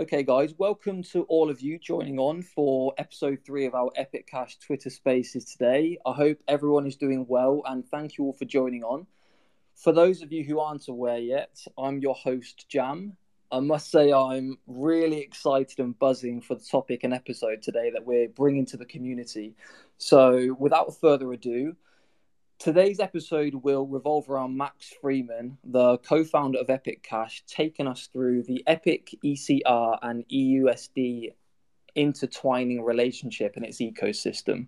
Okay, guys, welcome to all of you joining on for episode three of our Epic Cash Twitter Spaces today. I hope everyone is doing well and thank you all for joining on. For those of you who aren't aware yet, I'm your host, Jam. I must say, I'm really excited and buzzing for the topic and episode today that we're bringing to the community. So, without further ado, Today's episode will revolve around Max Freeman, the co founder of Epic Cash, taking us through the Epic ECR and EUSD intertwining relationship and its ecosystem.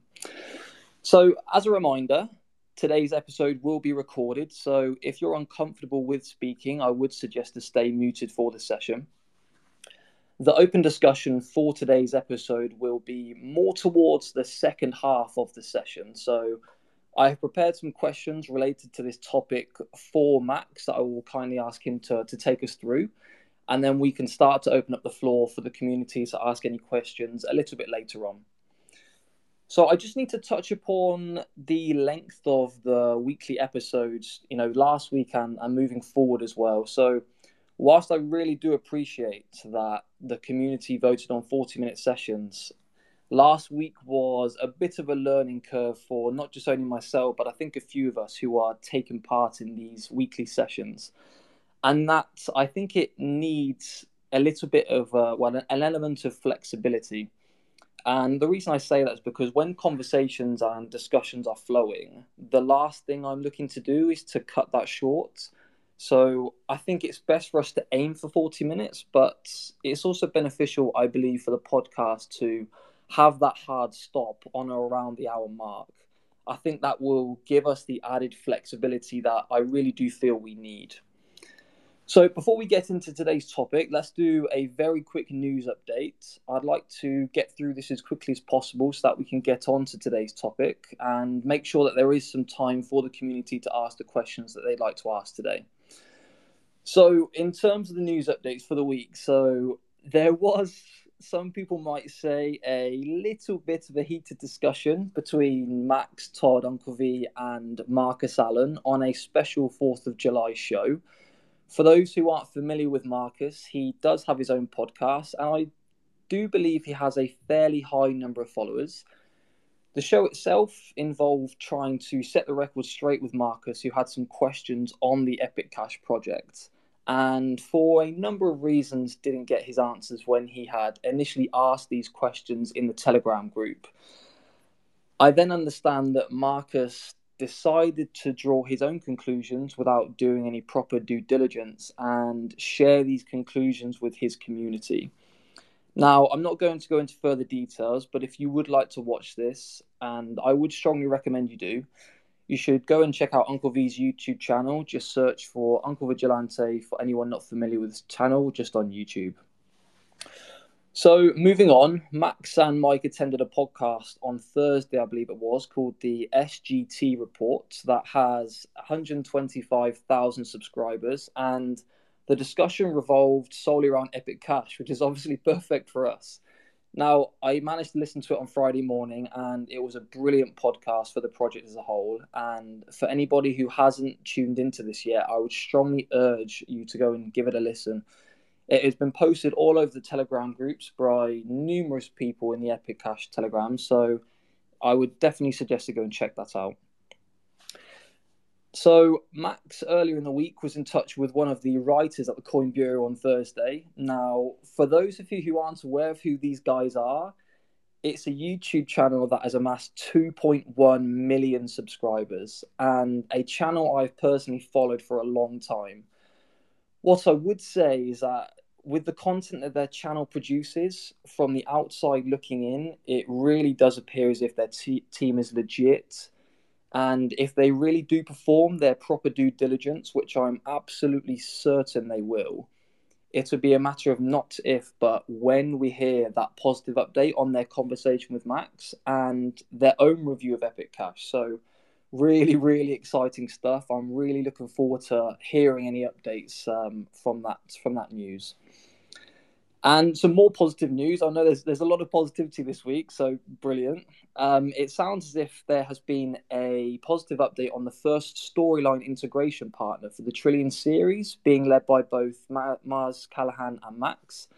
So, as a reminder, today's episode will be recorded. So, if you're uncomfortable with speaking, I would suggest to stay muted for the session. The open discussion for today's episode will be more towards the second half of the session. So, I have prepared some questions related to this topic for Max that I will kindly ask him to, to take us through. And then we can start to open up the floor for the community to ask any questions a little bit later on. So I just need to touch upon the length of the weekly episodes, you know, last week and, and moving forward as well. So whilst I really do appreciate that the community voted on 40 minute sessions, last week was a bit of a learning curve for not just only myself, but I think a few of us who are taking part in these weekly sessions. And that I think it needs a little bit of uh, well, an element of flexibility. And the reason I say that is because when conversations and discussions are flowing, the last thing I'm looking to do is to cut that short. So I think it's best for us to aim for 40 minutes, but it's also beneficial, I believe, for the podcast to have that hard stop on or around the hour mark, I think that will give us the added flexibility that I really do feel we need. So, before we get into today's topic, let's do a very quick news update. I'd like to get through this as quickly as possible so that we can get on to today's topic and make sure that there is some time for the community to ask the questions that they'd like to ask today. So, in terms of the news updates for the week, so there was some people might say, a little bit of a heated discussion between Max, Todd, Uncle V, and Marcus Allen on a special 4th of July show. For those who aren't familiar with Marcus, he does have his own podcast, and I do believe he has a fairly high number of followers. The show itself involved trying to set the record straight with Marcus, who had some questions on the Epic Cash project and for a number of reasons didn't get his answers when he had initially asked these questions in the telegram group. I then understand that marcus decided to draw his own conclusions without doing any proper due diligence and share these conclusions with his community. Now i'm not going to go into further details but if you would like to watch this and i would strongly recommend you do you should go and check out Uncle V's YouTube channel. Just search for Uncle Vigilante for anyone not familiar with this channel, just on YouTube. So, moving on, Max and Mike attended a podcast on Thursday, I believe it was, called the SGT Report that has 125,000 subscribers. And the discussion revolved solely around Epic Cash, which is obviously perfect for us. Now, I managed to listen to it on Friday morning, and it was a brilliant podcast for the project as a whole. And for anybody who hasn't tuned into this yet, I would strongly urge you to go and give it a listen. It has been posted all over the Telegram groups by numerous people in the Epic Cash Telegram, so I would definitely suggest to go and check that out. So Max earlier in the week was in touch with one of the writers at the Coin Bureau on Thursday. Now, for those of you who aren't aware of who these guys are, it's a YouTube channel that has amassed 2.1 million subscribers and a channel I've personally followed for a long time. What I would say is that with the content that their channel produces, from the outside looking in, it really does appear as if their team is legit and if they really do perform their proper due diligence, which I'm absolutely certain they will, it would be a matter of not if, but when we hear that positive update on their conversation with Max and their own review of Epic Cash. So, really, really exciting stuff. I'm really looking forward to hearing any updates um, from that from that news. And some more positive news. I know there's there's a lot of positivity this week, so brilliant. Um, it sounds as if there has been a positive update on the first storyline integration partner for the Trillion series, being led by both Ma- Mars Callahan and Max.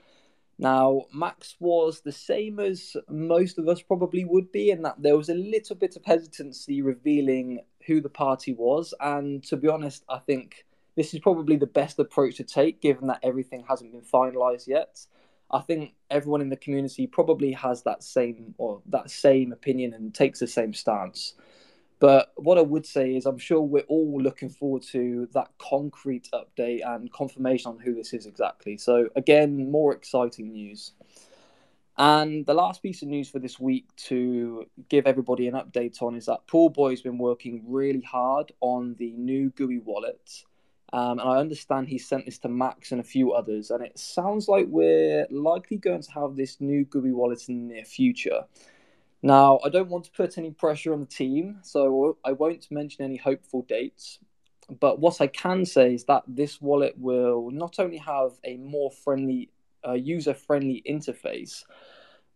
Now, Max was the same as most of us probably would be, in that there was a little bit of hesitancy revealing who the party was. And to be honest, I think this is probably the best approach to take, given that everything hasn't been finalized yet. I think everyone in the community probably has that same or that same opinion and takes the same stance. But what I would say is, I'm sure we're all looking forward to that concrete update and confirmation on who this is exactly. So, again, more exciting news. And the last piece of news for this week to give everybody an update on is that Pool Boy's been working really hard on the new GUI wallet. Um, and I understand he sent this to Max and a few others. And it sounds like we're likely going to have this new GUI wallet in the near future. Now, I don't want to put any pressure on the team, so I won't mention any hopeful dates. But what I can say is that this wallet will not only have a more friendly, uh, user friendly interface,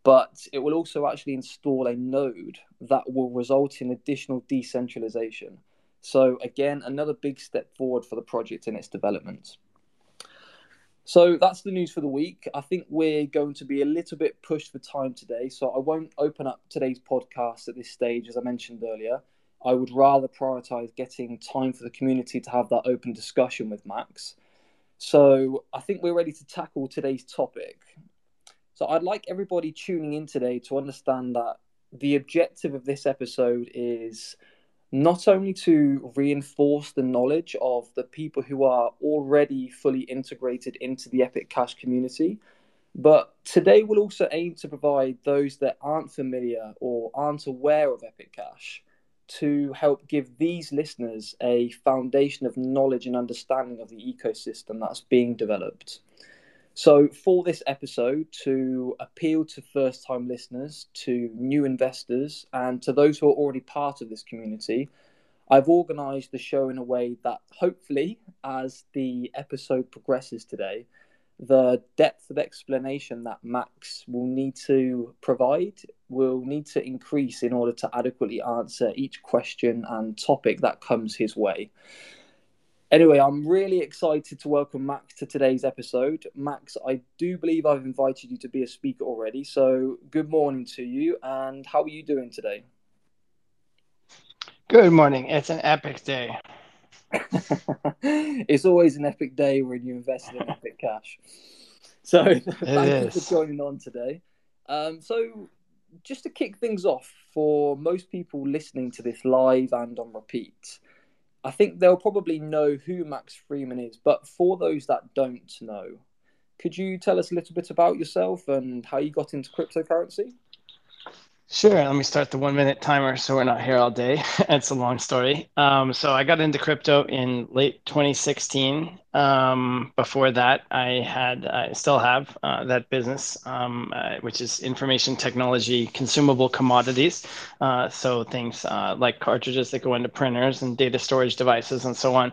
but it will also actually install a node that will result in additional decentralization. So, again, another big step forward for the project in its development. So that's the news for the week. I think we're going to be a little bit pushed for time today, so I won't open up today's podcast at this stage, as I mentioned earlier. I would rather prioritize getting time for the community to have that open discussion with Max. So I think we're ready to tackle today's topic. So I'd like everybody tuning in today to understand that the objective of this episode is not only to reinforce the knowledge of the people who are already fully integrated into the Epic Cash community, but today we'll also aim to provide those that aren't familiar or aren't aware of Epic Cash to help give these listeners a foundation of knowledge and understanding of the ecosystem that's being developed. So, for this episode, to appeal to first time listeners, to new investors, and to those who are already part of this community, I've organized the show in a way that hopefully, as the episode progresses today, the depth of explanation that Max will need to provide will need to increase in order to adequately answer each question and topic that comes his way. Anyway, I'm really excited to welcome Max to today's episode. Max, I do believe I've invited you to be a speaker already. So, good morning to you, and how are you doing today? Good morning. It's an epic day. it's always an epic day when you invest in epic cash. So, thank you for joining on today. Um, so, just to kick things off, for most people listening to this live and on repeat, I think they'll probably know who Max Freeman is, but for those that don't know, could you tell us a little bit about yourself and how you got into cryptocurrency? Sure. Let me start the one minute timer so we're not here all day. it's a long story. Um, so I got into crypto in late 2016. Um, before that, I had, I still have uh, that business, um, uh, which is information technology consumable commodities. Uh, so things uh, like cartridges that go into printers and data storage devices and so on.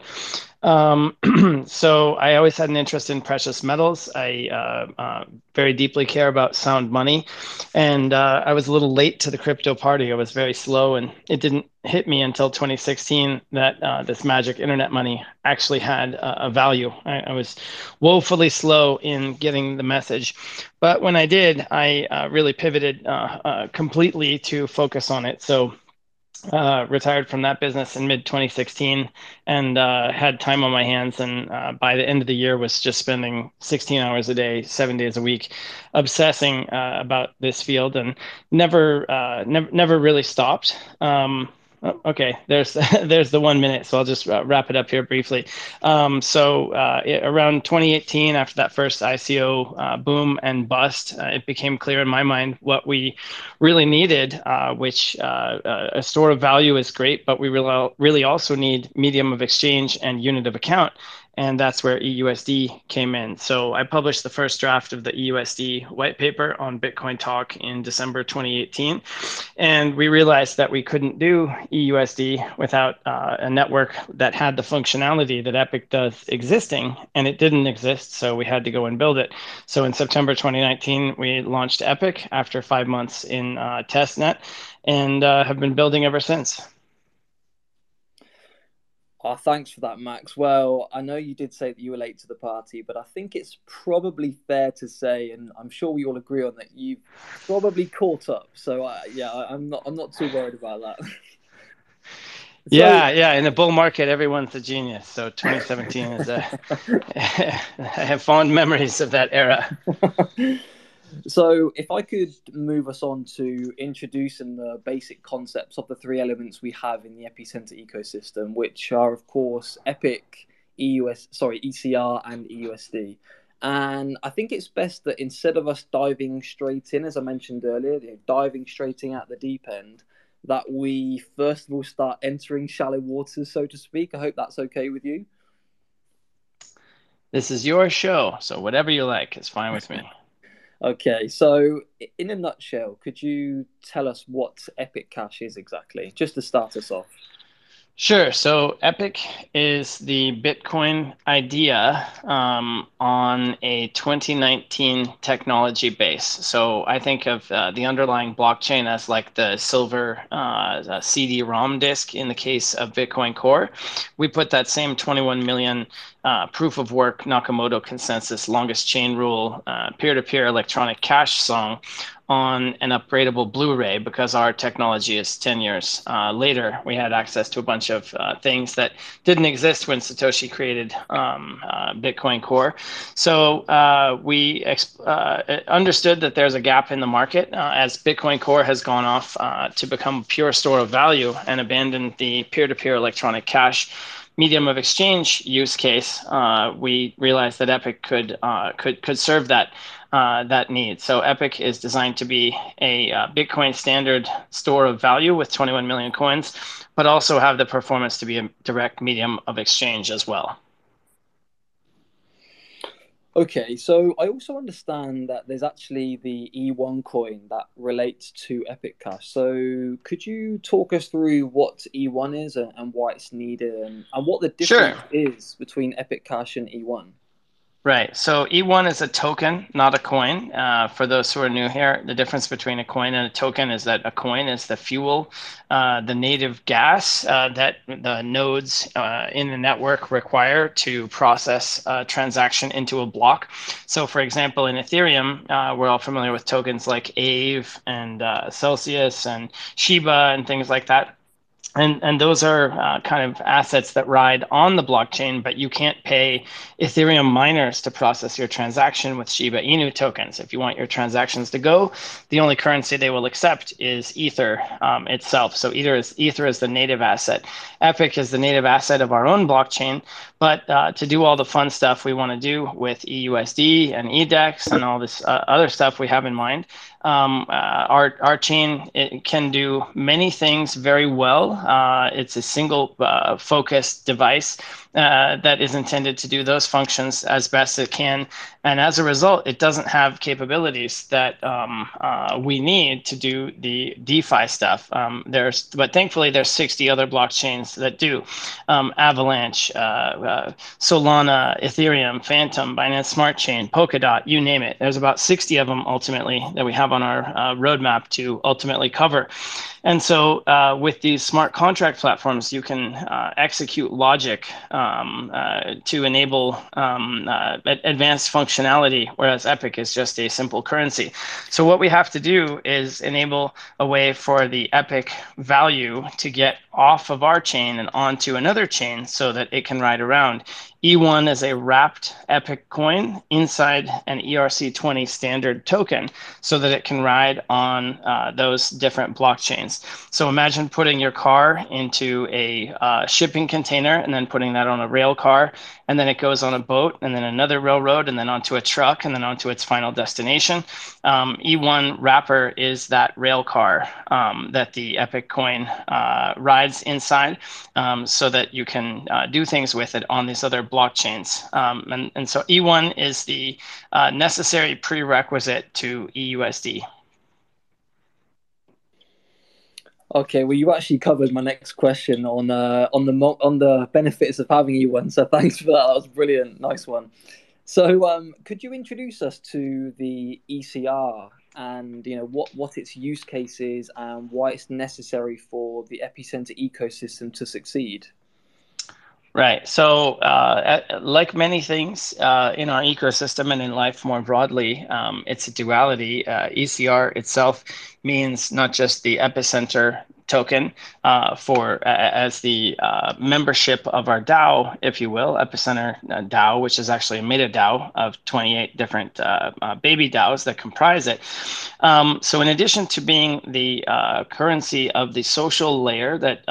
Um, so I always had an interest in precious metals. I uh, uh, very deeply care about sound money, and uh, I was a little late to the crypto party. I was very slow, and it didn't hit me until 2016 that uh, this magic internet money actually had a value. I, I, was woefully slow in getting the message, but when I did, I uh, really pivoted uh, completely to focus on it. So uh, retired from that business in mid 2016 and uh, had time on my hands and uh, by the end of the year was just spending 16 hours a day seven days a week obsessing uh, about this field and never uh, never never really stopped. Um, Oh, okay, there's there's the one minute, so I'll just uh, wrap it up here briefly. Um, so uh, it, around 2018, after that first ICO uh, boom and bust, uh, it became clear in my mind what we really needed, uh, which uh, a store of value is great, but we really really also need medium of exchange and unit of account and that's where EUSD came in. So I published the first draft of the EUSD white paper on Bitcoin Talk in December 2018, and we realized that we couldn't do EUSD without uh, a network that had the functionality that Epic does existing, and it didn't exist, so we had to go and build it. So in September 2019, we launched Epic after five months in uh, testnet, and uh, have been building ever since. Oh, thanks for that, Max. Well, I know you did say that you were late to the party, but I think it's probably fair to say, and I'm sure we all agree on that, you've probably caught up. So, uh, yeah, I'm not, I'm not too worried about that. so, yeah, yeah. In the bull market, everyone's a genius. So 2017 is a. I have fond memories of that era. So, if I could move us on to introducing the basic concepts of the three elements we have in the Epicenter ecosystem, which are, of course, Epic, EUS, sorry, ECR, and EUSD. And I think it's best that instead of us diving straight in, as I mentioned earlier, you know, diving straight in at the deep end, that we first of all start entering shallow waters, so to speak. I hope that's okay with you. This is your show, so whatever you like is fine with me. Okay, so in a nutshell, could you tell us what Epic Cash is exactly, just to start us off? Sure. So Epic is the Bitcoin idea um, on a 2019 technology base. So I think of uh, the underlying blockchain as like the silver uh, CD-ROM disk in the case of Bitcoin Core. We put that same 21 million uh, proof of work Nakamoto consensus, longest chain rule, uh, peer-to-peer electronic cash song on an upgradable Blu-ray because our technology is 10 years uh, later. We had access to a bunch of uh, things that didn't exist when Satoshi created um, uh, Bitcoin Core. So uh, we uh, understood that there's a gap in the market as Bitcoin Core has gone off to become a pure store of value and abandoned the peer-to-peer electronic cash medium of exchange use case, uh, we realized that Epic could uh, could could serve that uh, that need. So Epic is designed to be a uh, Bitcoin standard store of value with 21 million coins, but also have the performance to be a direct medium of exchange as well. Okay, so I also understand that there's actually the E1 coin that relates to Epic Cash. So could you talk us through what E1 is and, and why it's needed and, and what the difference sure. is between Epic Cash and E1? Right. So E1 is a token, not a coin. Uh, for those who are new here, the difference between a coin and a token is that a coin is the fuel, uh, the native gas uh, that the nodes uh, in the network require to process a transaction into a block. So, for example, in Ethereum, uh, we're all familiar with tokens like Aave and uh, Celsius and Shiba and things like that and and those are uh, kind of assets that ride on the blockchain, but you can't pay Ethereum miners to process your transaction with Shiba Inu tokens. If you want your transactions to go, the only currency they will accept is Ether um, itself. So Ether is Ether is the native asset. Epic is the native asset of our own blockchain, but uh, to do all the fun stuff we want to do with EUSD and EDEX and all this uh, other stuff we have in mind, um, uh, our, our chain can do many things very well. Uh, it's a single uh, focused device uh, that is intended to do those functions as best it can. And as a result, it doesn't have capabilities that um, uh, we need to do the DeFi stuff. Um, there's, but thankfully, there's 60 other blockchains that do. Um, Avalanche, uh, uh Solana, Ethereum, Fantom, Binance Smart Chain, Polkadot, you name it. There's about 60 of them ultimately that we have on our uh, roadmap to ultimately cover. And so uh, with these smart contract platforms, you can uh, execute logic um, uh, to enable um, uh, advanced functionality, whereas Epic is just a simple currency. So what we have to do is enable a way for the Epic value to get off of our chain and onto another chain so that it can ride around. E1 is a wrapped Epic coin inside an ERC20 standard token so that it can ride on uh, those different blockchains. So imagine putting your car into a uh, shipping container and then putting that on a rail car and then it goes on a boat and then another railroad and then onto a truck and then onto its final destination. Um, E1 wrapper is that rail car um, that the Epic coin uh, rides inside um, so that you can uh, do things with it on these other blockchains. Um, and, and so E1 is the uh, necessary prerequisite to EUSD. Okay, well, you actually covered my next question on uh, on the on the benefits of having E1. So thanks for that. That was brilliant. Nice one. So, um, could you introduce us to the ECR and you know what what its use case is and why it's necessary for the epicenter ecosystem to succeed? Right. So, uh, like many things uh, in our ecosystem and in life more broadly, um, it's a duality. Uh, ECR itself means not just the epicenter token uh, for uh, as the uh, membership of our DAO, if you will, Epicenter uh, DAO, which is actually a meta DAO of 28 different uh, uh, baby DAOs that comprise it. Um, so, in addition to being the currency of the social layer that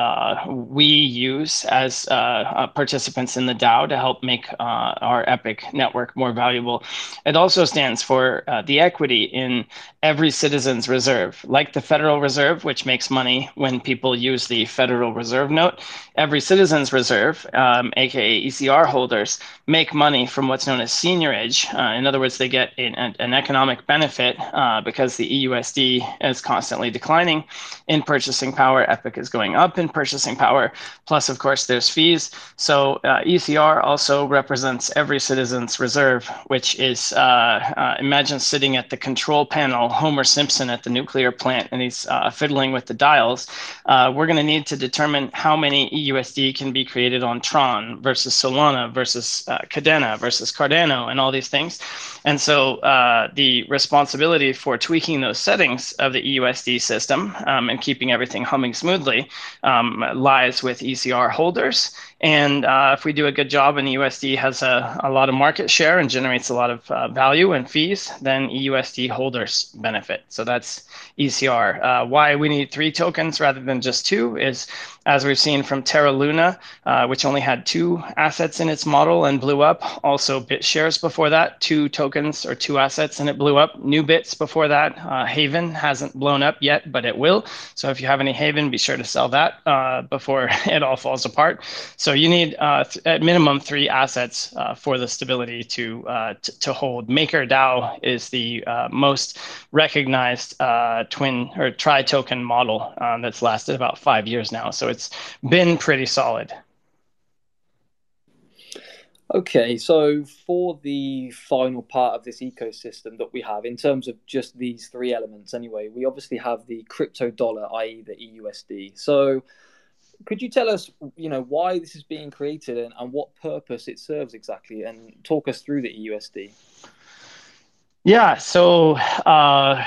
we use as participants in the DAO to help make our Epic network more valuable, it also stands for the equity in every citizen's reserve, like the Federal Reserve, which makes money when people use the Federal Reserve note. Every citizen's reserve, um, aka ECR holders, make money from what's known as seigniorage. Uh, in other words, they get an, an economic benefit uh, because the EUSD is constantly declining in purchasing power. Epic is going up in purchasing power. Plus, of course, there's fees. So uh, ECR also represents every citizen's reserve, which is uh, uh, imagine sitting at the control panel, Homer Simpson at the nuclear plant, and he's uh, fiddling with the dials. we're going to need to determine how many EUSD can be created on Tron versus Solana versus uh, Kadena versus Cardano and all these things. And so uh, the responsibility for tweaking those settings of the EUSD system um, and keeping everything humming smoothly um, lies with ECR holders. And uh, if we do a good job and EUSD has a, a lot of market share and generates a lot of uh, value and fees, then EUSD holders benefit. So that's ECR. Uh, why we need three tokens rather than just two is, as we've seen from Terra Luna, uh, which only had two assets in its model and blew up. Also, BitShares before that, two tokens or two assets and it blew up. NuBits before that. Uh, Haven hasn't blown up yet, but it will. So if you have any Haven, be sure to sell that uh, before it all falls apart. So you need uh, th- at minimum three assets uh, for the stability to, uh, t- to hold. MakerDAO is the most recognized twin or tri token model um, that's lasted about five years now. So it's been pretty solid. Okay, so for the final part of this ecosystem that we have, in terms of just these three elements, anyway, we obviously have the crypto dollar, i.e., the EUSD. So, could you tell us, you know, why this is being created and, and what purpose it serves exactly, and talk us through the EUSD? Yeah, so uh,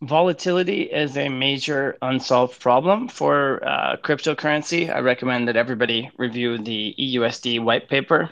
Volatility is a major unsolved problem for uh, cryptocurrency. I recommend that everybody review the EUSD white paper.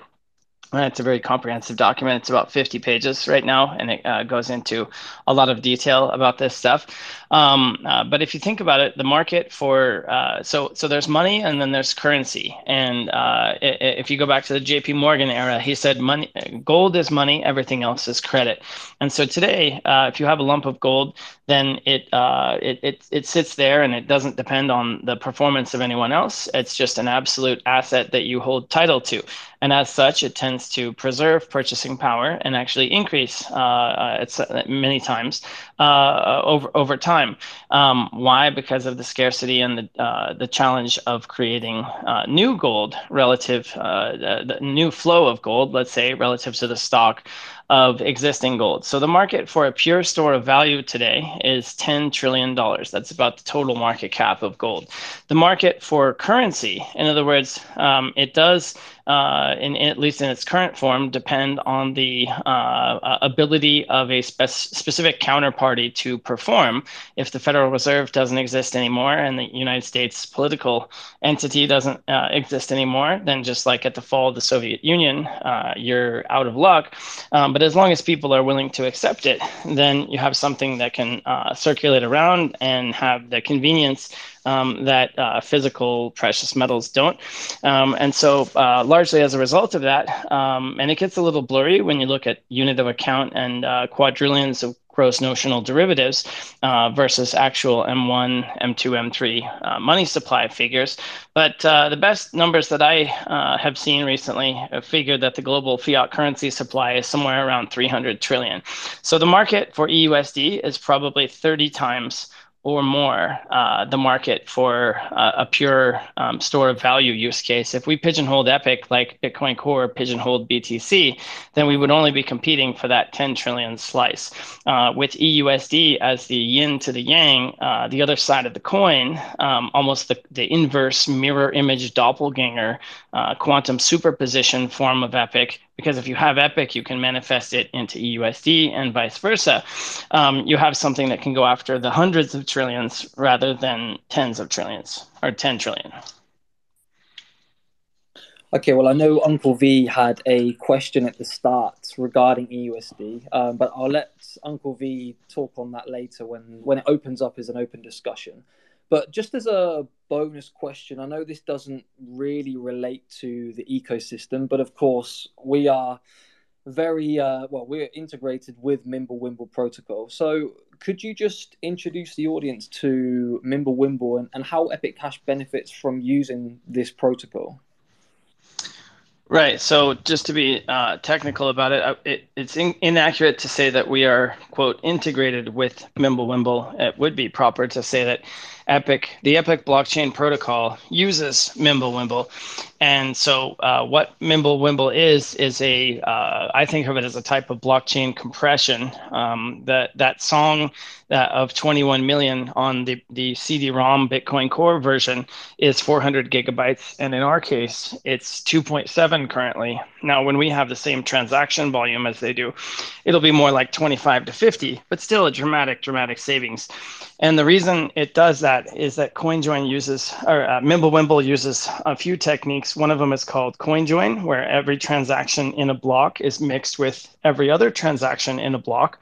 It's a very comprehensive document. It's about 50 pages right now, and it uh, goes into a lot of detail about this stuff. Um, uh, but if you think about it, the market for uh, so so there's money and then there's currency. And uh, if you go back to the J.P. Morgan era, he said money, gold is money, everything else is credit. And so today, uh, if you have a lump of gold, then it, uh, it it it sits there and it doesn't depend on the performance of anyone else. It's just an absolute asset that you hold title to. And as such, it tends to preserve purchasing power and actually increase uh, it's many times over over time. Um, why? Because of the scarcity and the uh, the challenge of creating uh, new gold relative uh, the new flow of gold, let's say, relative to the stock of existing gold. So the market for a pure store of value today is $10 trillion. That's about the total market cap of gold. The market for currency, in other words, um, it does uh, in, at least in its current form, depend on the uh, ability of a spe- specific counterparty to perform. If the Federal Reserve doesn't exist anymore and the United States political entity doesn't uh, exist anymore, then just like at the fall of the Soviet Union, uh, you're out of luck. Um, but as long as people are willing to accept it, then you have something that can uh, circulate around and have the convenience um, that uh, physical precious metals don't. Um, and so, uh, largely as a result of that, um, and it gets a little blurry when you look at unit of account and uh, quadrillions of gross notional derivatives uh, versus actual M1, M2, M3 uh, money supply figures. But uh, the best numbers that I uh, have seen recently figure that the global fiat currency supply is somewhere around 300 trillion. So the market for EUSD is probably 30 times or more uh, the market for uh, a pure um, store of value use case. If we pigeonholed Epic like Bitcoin Core pigeonholed BTC, then we would only be competing for that 10 trillion slice. Uh, with EUSD as the yin to the yang, uh, the other side of the coin, um, almost the, the inverse mirror image doppelganger uh, quantum superposition form of Epic, because if you have Epic, you can manifest it into EUSD and vice versa. Um, you have something that can go after the hundreds of trillions rather than tens of trillions or 10 trillion. Okay, well, I know Uncle V had a question at the start regarding EUSD, um, but I'll let Uncle V talk on that later when, when it opens up as an open discussion. But just as a bonus question, I know this doesn't really relate to the ecosystem, but of course, we are very uh, well, we're integrated with Mimblewimble protocol. So, could you just introduce the audience to Mimblewimble and, and how Epic Cash benefits from using this protocol? Right. So just to be uh, technical about it, uh, it it's in, inaccurate to say that we are quote integrated with Mimblewimble. It would be proper to say that Epic, the Epic blockchain protocol uses Mimblewimble. And so, uh, what Mimblewimble is is a uh, I think of it as a type of blockchain compression. Um, that that song that of 21 million on the the CD-ROM Bitcoin Core version is 400 gigabytes, and in our case, it's 2.7 currently. Now, when we have the same transaction volume as they do, it'll be more like 25 to 50, but still a dramatic, dramatic savings. And the reason it does that is that CoinJoin uses, or uh, Mimblewimble uses a few techniques. One of them is called CoinJoin, where every transaction in a block is mixed with every other transaction in a block.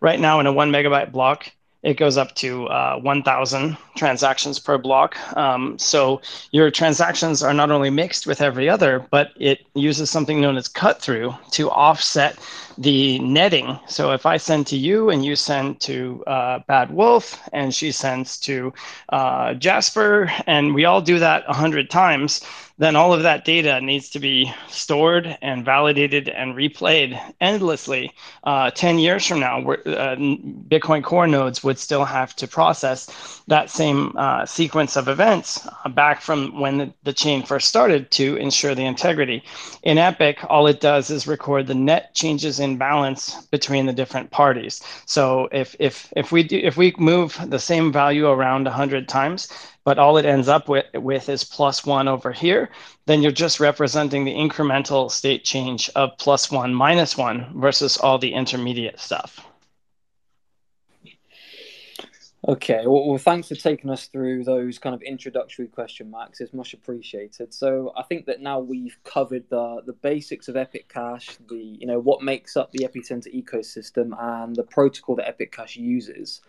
Right now, in a one megabyte block, it goes up to uh, 1,000 transactions per block. Um, so your transactions are not only mixed with every other, but it uses something known as cut through to offset the netting. So if I send to you and you send to uh, Bad Wolf and she sends to uh, Jasper, and we all do that 100 times, then all of that data needs to be stored and validated and replayed endlessly. Uh, 10 years from now, uh, Bitcoin Core nodes would still have to process that same uh, sequence of events uh, back from when the, the, chain first started to ensure the integrity. In Epic, all it does is record the net changes in balance between the different parties. So if, if, if, we, do, if we move the same value around 100 times, but all it ends up with, with is plus one over here, then you're just representing the incremental state change of plus one minus one versus all the intermediate stuff. Okay, well, well, thanks for taking us through those kind of introductory question marks. It's much appreciated. So I think that now we've covered the the basics of Epic Cash, the you know what makes up the Epicenter ecosystem, and the protocol that Epic Cash uses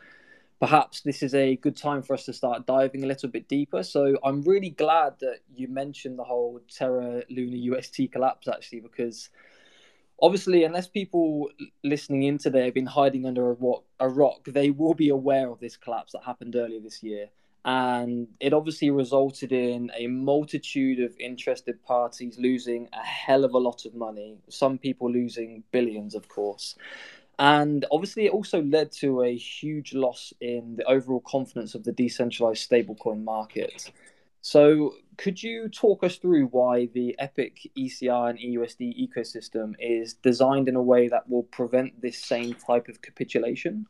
perhaps this is a good time for us to start diving a little bit deeper. So I'm really glad that you mentioned the whole Terra Luna UST collapse actually, because obviously, unless people listening in today have been hiding under a rock, a rock, they will be aware of this collapse that happened earlier this year. And it obviously resulted in a multitude of interested parties losing a hell of a lot of money, some people losing billions, of course. And obviously, it also led to a huge loss in the overall confidence of the decentralized stablecoin market. So, could you talk us through why the Epic ECR and EUSD ecosystem is designed in a way that will prevent this same type of capitulation?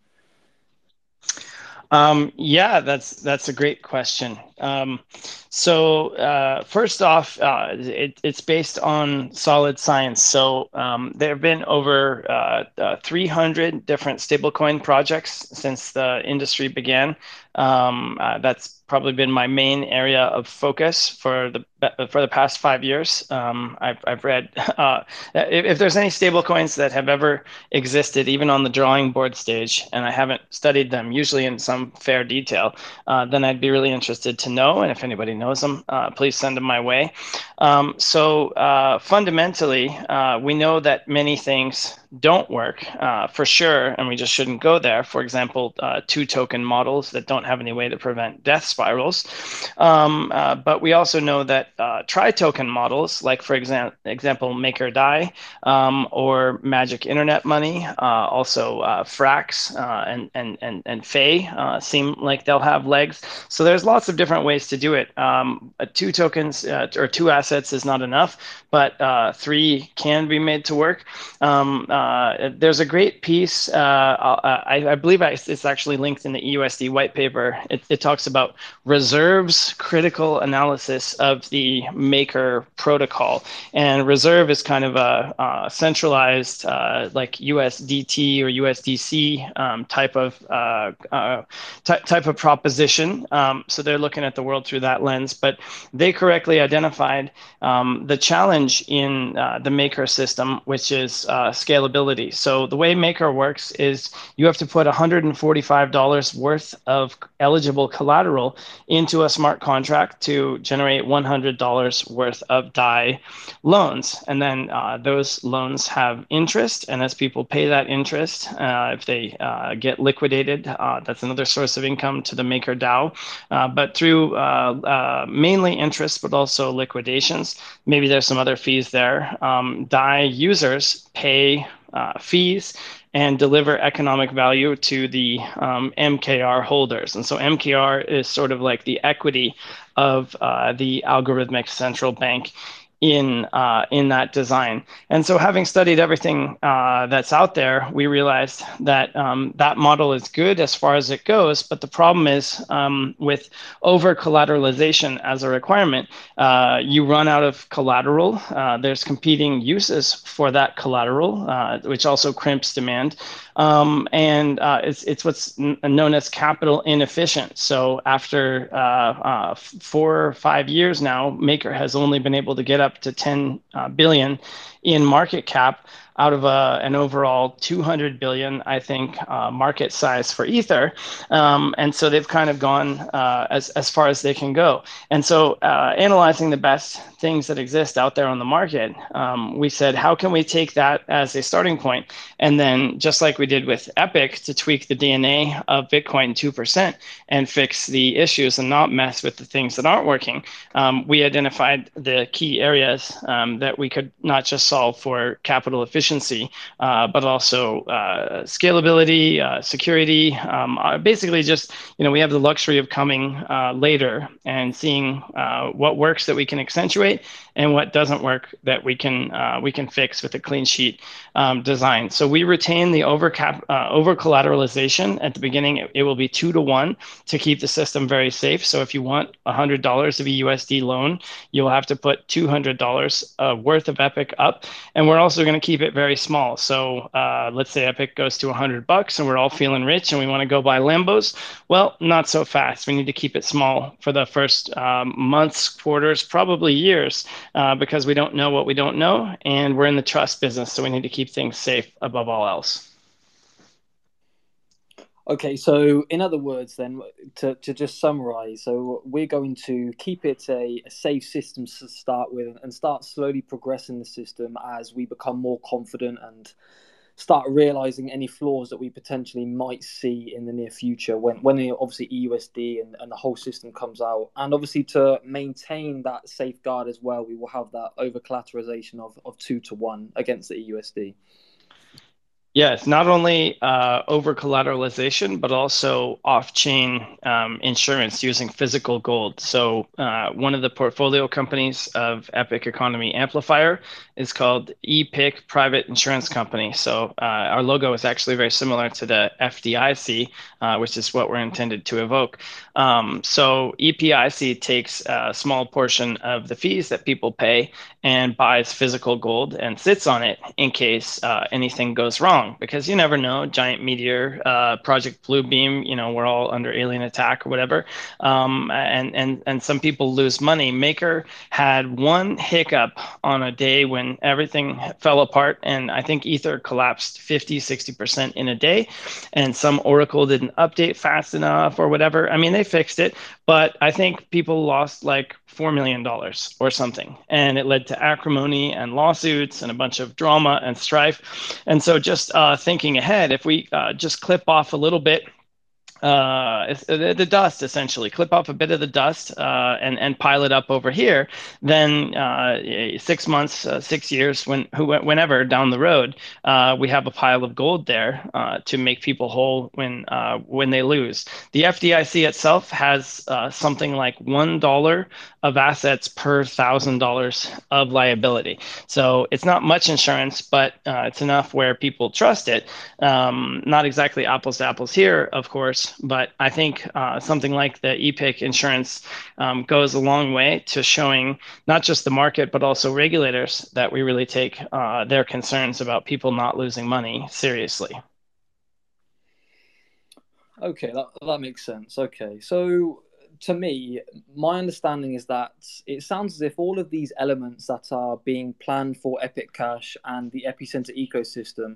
Um, yeah, that's that's a great question. Um, so uh, first off, uh, it, it's based on solid science. So um, there have been over uh, uh 300 different stablecoin projects since the industry began. Um, uh, that's probably been my main area of focus for the for the past five years. Um, I've, I've read uh, if, if, there's any stablecoins that have ever existed, even on the drawing board stage, and I haven't studied them, usually in some fair detail, then I'd be really interested to know. And if anybody knows them, uh, please send them my way. Um, so uh, fundamentally, uh, we know that many things don't work uh, for sure, and we just shouldn't go there. For example, two token models that don't have any way to prevent death spirals. Um, uh, but we also know that uh, tri-token models, like for example, example Maker Dai um, or Magic Internet Money, uh, also uh, Frax uh, and and and and Fei seem like they'll have legs. So there's lots of different ways to do it. Um, two tokens or two assets is not enough, but three can be made to work. Um, there's a great piece. I, I, believe it's actually linked in the EUSD white paper. It, it talks about reserves critical analysis of the maker protocol. And reserve is kind of a, a centralized, uh, like USDT or USDC um, type of uh, uh, type of proposition. Um, so they're looking at the world through that lens. But they correctly identified um, the challenge in uh, the maker system, which is uh, scalability. So the way maker works is you have to put $145 worth of eligible collateral into a smart contract to generate $100 worth of DAI loans. And then uh, those loans have interest. And as people pay that interest, uh, if they uh, get liquidated, uh, that's another source of income to the Maker DAO. But through uh, mainly interest, but also liquidations, maybe there's some other fees there. Um, DAI users pay fees and deliver economic value to the um, MKR holders. And so MKR is sort of like the equity of uh, the algorithmic central bank in uh, in that design. And so, having studied everything uh, that's out there, we realized that um, that model is good as far as it goes. But the problem is um, with over collateralization as a requirement, uh, you run out of collateral. Uh, there's competing uses for that collateral, uh, which also crimps demand. Um, and uh, it's it's what's known as capital inefficient. So after four or five years now, Maker has only been able to get up to 10 uh, billion in market cap out of a, an overall 200 billion, I think, uh, market size for Ether. Um, and so they've kind of gone uh, as, as far as they can go. And so, uh, analyzing the best things that exist out there on the market, um, we said, how can we take that as a starting point? And then, just like we did with Epic, to tweak the DNA of Bitcoin 2% and fix the issues and not mess with the things that aren't working, um, we identified the key areas um, that we could not just solve for capital efficiency efficiency, uh, but also uh, scalability, uh, security. Um, uh, basically, just you know, we have the luxury of coming uh, later and seeing what works that we can accentuate and what doesn't work that we can we can fix with a clean sheet um, design. So we retain the over cap over collateralization at the beginning. It, it will be two to one to keep the system very safe. So if you want hundred dollars of a USD loan, you'll have to put two hundred dollars worth of Epic up, and we're also going to keep it very small. So uh, let's say Epic goes to 100 bucks and we're all feeling rich and we want to go buy Lambos. Well, not so fast. We need to keep it small for the first um, months, quarters, probably years, uh, because we don't know what we don't know. And we're in the trust business. So we need to keep things safe above all else. Okay, so in other words, then to, to just summarize, so we're going to keep it a, a, safe system to start with and start slowly progressing the system as we become more confident and start realizing any flaws that we potentially might see in the near future when, when obviously EUSD and, and the whole system comes out. And obviously, to maintain that safeguard as well, we will have that over collateralization of, of two to one against the EUSD. Yes, not only uh, over collateralization, but also off chain um, insurance using physical gold. So, uh, one of the portfolio companies of Epic Economy Amplifier is called EPIC Private Insurance Company. So, uh, our logo is actually very similar to the FDIC, uh, which is what we're intended to evoke. Um, so, EPIC takes a small portion of the fees that people pay and buys physical gold and sits on it in case uh, anything goes wrong wrong because you never know. Giant meteor, uh, Project Bluebeam, you know, we're all under alien attack or whatever. Um, and and and some people lose money. Maker had one hiccup on a day when everything fell apart, and I think Ether collapsed 50, 60% in a day. And some Oracle didn't update fast enough or whatever. I mean, they fixed it, but I think people lost like $4 million or something. And it led to acrimony and lawsuits and a bunch of drama and strife. And so, just uh, thinking ahead, if we uh, just clip off a little bit uh, the, the, dust essentially, clip off a bit of the dust uh, and and pile it up over here, then uh, six months, uh, six years, when whenever down the road, uh, we have a pile of gold there uh, to make people whole when when they lose. The FDIC itself has something like one dollar of assets per thousand dollars of liability. So it's not much insurance, but it's enough where people trust it. Um, not exactly apples to apples here, of course, but I think uh, something like the EPIC insurance um, goes a long way to showing not just the market, but also regulators that we really take uh, their concerns about people not losing money seriously. Okay, that, that makes sense. Okay, so to me, my understanding is that it sounds as if all of these elements that are being planned for Epic Cash and the Epicenter ecosystem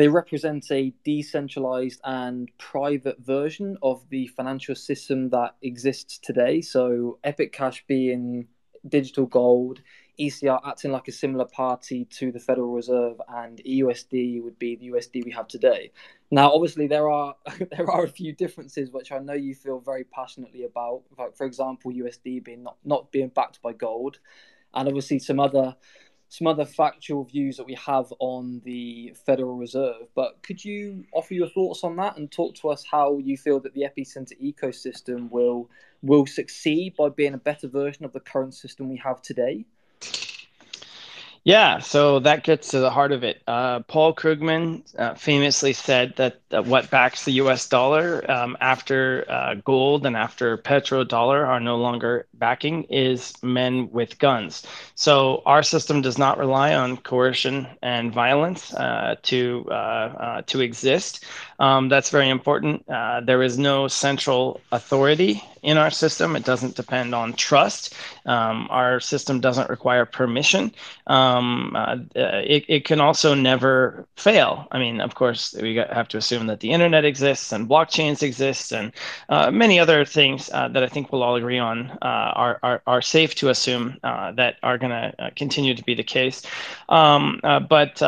they represent a decentralized and private version of the financial system that exists today. So, Epic Cash being digital gold, ECR acting like a similar party to the Federal Reserve, and EUSD would be the USD we have today. Now, obviously, there are there are a few differences which I know you feel very passionately about. Like, for example, USD being not, not being backed by gold, and obviously some other some other factual views that we have on the Federal Reserve. But could you offer your thoughts on that and talk to us how you feel that the epicenter ecosystem will will succeed by being a better version of the current system we have today? Yeah, so that gets to the heart of it. Uh, Paul Krugman uh, famously said that, what backs the US dollar um, after uh, gold and after petrodollar are no longer backing is men with guns. So our system does not rely on coercion and violence uh, to, uh, uh, to exist. Um, that's very important. there is no central authority in our system. It doesn't depend on trust. Um, our system doesn't require permission. Um, uh, it, it can also never fail. I mean, of course, we have to assume that the internet exists and blockchains exist and uh, many other things uh, that I think we'll all agree on uh, are, are, are safe to assume uh, that are going to uh, continue to be the case. Um, but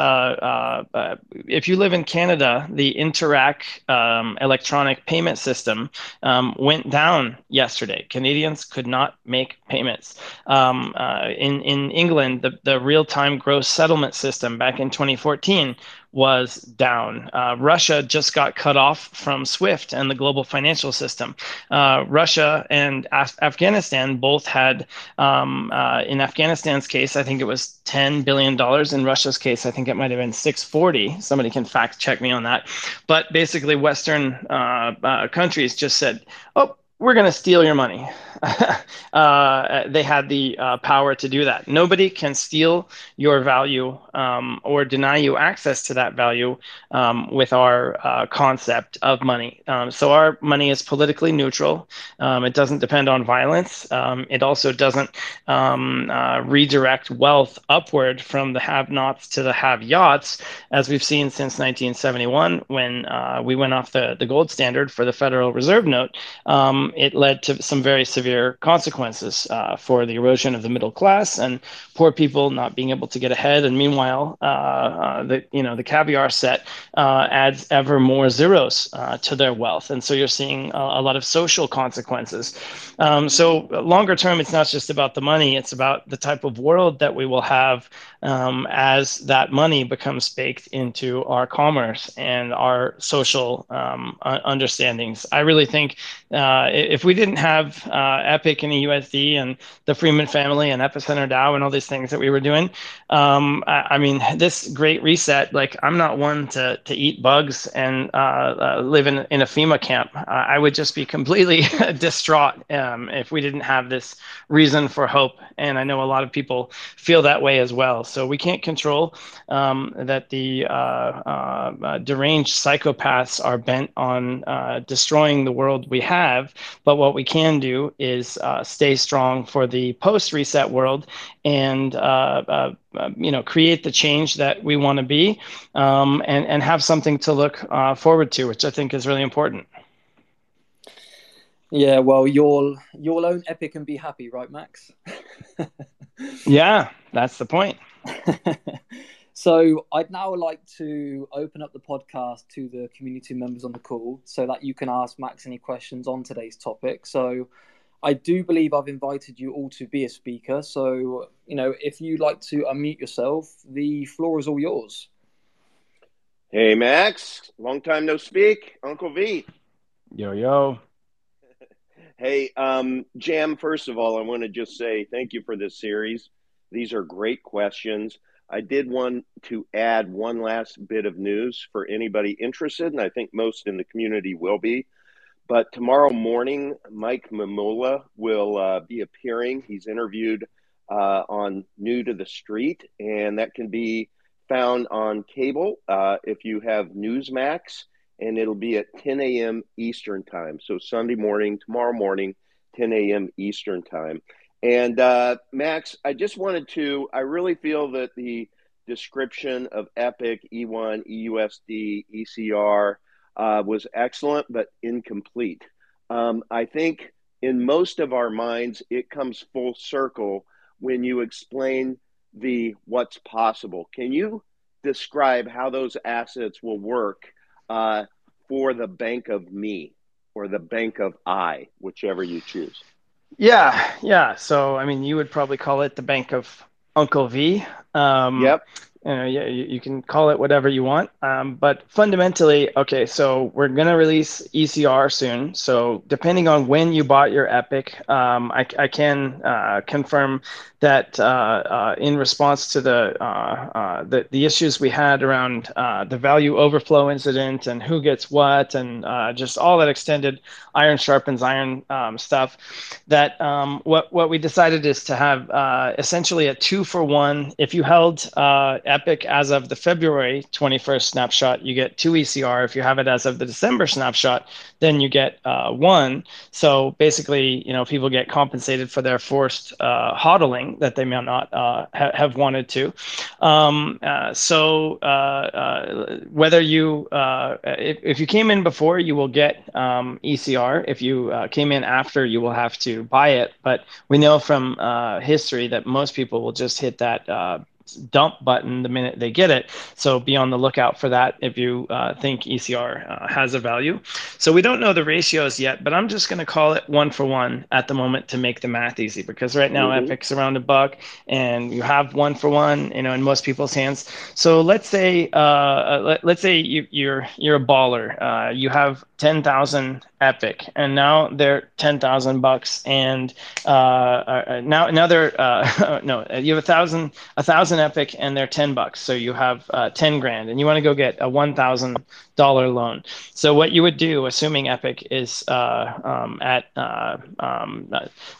if you live in Canada, the Interac um, electronic payment system um, went down yesterday. Canadians could not make payments. Um, in in England, the, the real time gross settlement system back in 2014 was down. Uh, Russia just got cut off from SWIFT and the global financial system. Uh, Russia and Af- Afghanistan both had, um, uh, in Afghanistan's case, I think it was $10 billion. In Russia's case, I think it might have been 640. Somebody can fact check me on that. But basically, Western uh, uh, countries just said, oh, we're going to steal your money. uh, they had the uh, power to do that. Nobody can steal your value um, or deny you access to that value um, with our uh, concept of money. Um, so our money is politically neutral. Um, it doesn't depend on violence. Um, it also doesn't um, uh, redirect wealth upward from the have-nots to the have-yachts, as we've seen since 1971 when uh, we went off the, the gold standard for the Federal Reserve note. It led to some very severe consequences uh, for the erosion of the middle class and poor people not being able to get ahead. And meanwhile, uh, uh, the you know the caviar set uh, adds ever more zeros uh, to their wealth, and so you're seeing a, a lot of social consequences. Um, so longer term, it's not just about the money; it's about the type of world that we will have um, as that money becomes baked into our commerce and our social um, understandings. I really think uh, if we didn't have uh, Epic and EUSD and the Freeman family and Epicenter DAO and all these things that we were doing, um, I, I, mean, this great reset, like I'm not one to, to eat bugs and uh, uh live in, in a FEMA camp. I would just be completely distraught um, if we didn't have this reason for hope. And I know a lot of people feel that way as well. So we can't control um, that the uh, uh, deranged psychopaths are bent on destroying the world we have. But what we can do is uh, stay strong for the post reset world and uh, uh, uh, you know create the change that we want to be um, and and have something to look uh, forward to, which I think is really important. Yeah, well, you'll you'll own Epic and be happy, right, Max? yeah, that's the point. So I'd now like to open up the podcast to the community members on the call so that you can ask Max any questions on today's topic. So I do believe I've invited you all to be a speaker. So, you know, if you'd like to unmute yourself, the floor is all yours. Hey, Max. Long time no speak. Uncle V. Yo, yo. hey, um, Jam, first of all, I want to just say thank you for this series. These are great questions. I did want to add one last bit of news for anybody interested, and I think most in the community will be. But tomorrow morning, Mike Mamula will uh, be appearing. He's interviewed uh, on New to the Street, and that can be found on cable uh, if you have Newsmax, and it'll be at 10 a.m. Eastern Time. So Sunday morning, tomorrow morning, 10 a.m. Eastern Time. And uh, Max, I just wanted to, I really feel that the description of Epic, E1, EUSD, ECR, uh, was excellent but incomplete. Um, I think in most of our minds, it comes full circle when you explain the what's possible. Can you describe how those assets will work uh, for the bank of me or the bank of I, whichever you choose? Yeah, yeah. So, I mean, you would probably call it the bank of Uncle V. Um, yep you know, yeah, you, you, can call it whatever you want. Um, but fundamentally, okay, so we're going to release ECR soon. So depending on when you bought your Epic, um, I, I, can uh, confirm that uh, uh, in response to the, uh, uh, the, the issues we had around uh, the value overflow incident and who gets what and just all that extended iron sharpens iron um, stuff, that um, what what we decided is to have essentially a two for one. If you held Epic as of the February 21st snapshot, you get two ECR. If you have it as of the December snapshot, then you get uh, one. So basically, you know, people get compensated for their forced uh, hodling that they may not uh, ha- have wanted to. Um, uh, so uh, uh, whether you, if, if you came in before, you will get um, ECR. If you came in after, you will have to buy it. But we know from history that most people will just hit that dump button the minute they get it. So be on the lookout for that if you uh, think ECR uh, has a value. So we don't know the ratios yet, but I'm just going to call it one for one at the moment to make the math easy because right now mm-hmm. Epic's around a buck and you have one for one, you know, in most people's hands. So let's say uh, uh let, us say you, are you're, you're a baller. Uh, you have 10,000 Epic, and now they're 10,000 bucks, and uh, uh, now now they're uh, no, you have a thousand a thousand Epic, and they're 10 bucks, so you have uh, 10 grand, and you want to go get a 1,000 dollar loan. So what you would do, assuming Epic is uh, um, at uh, um,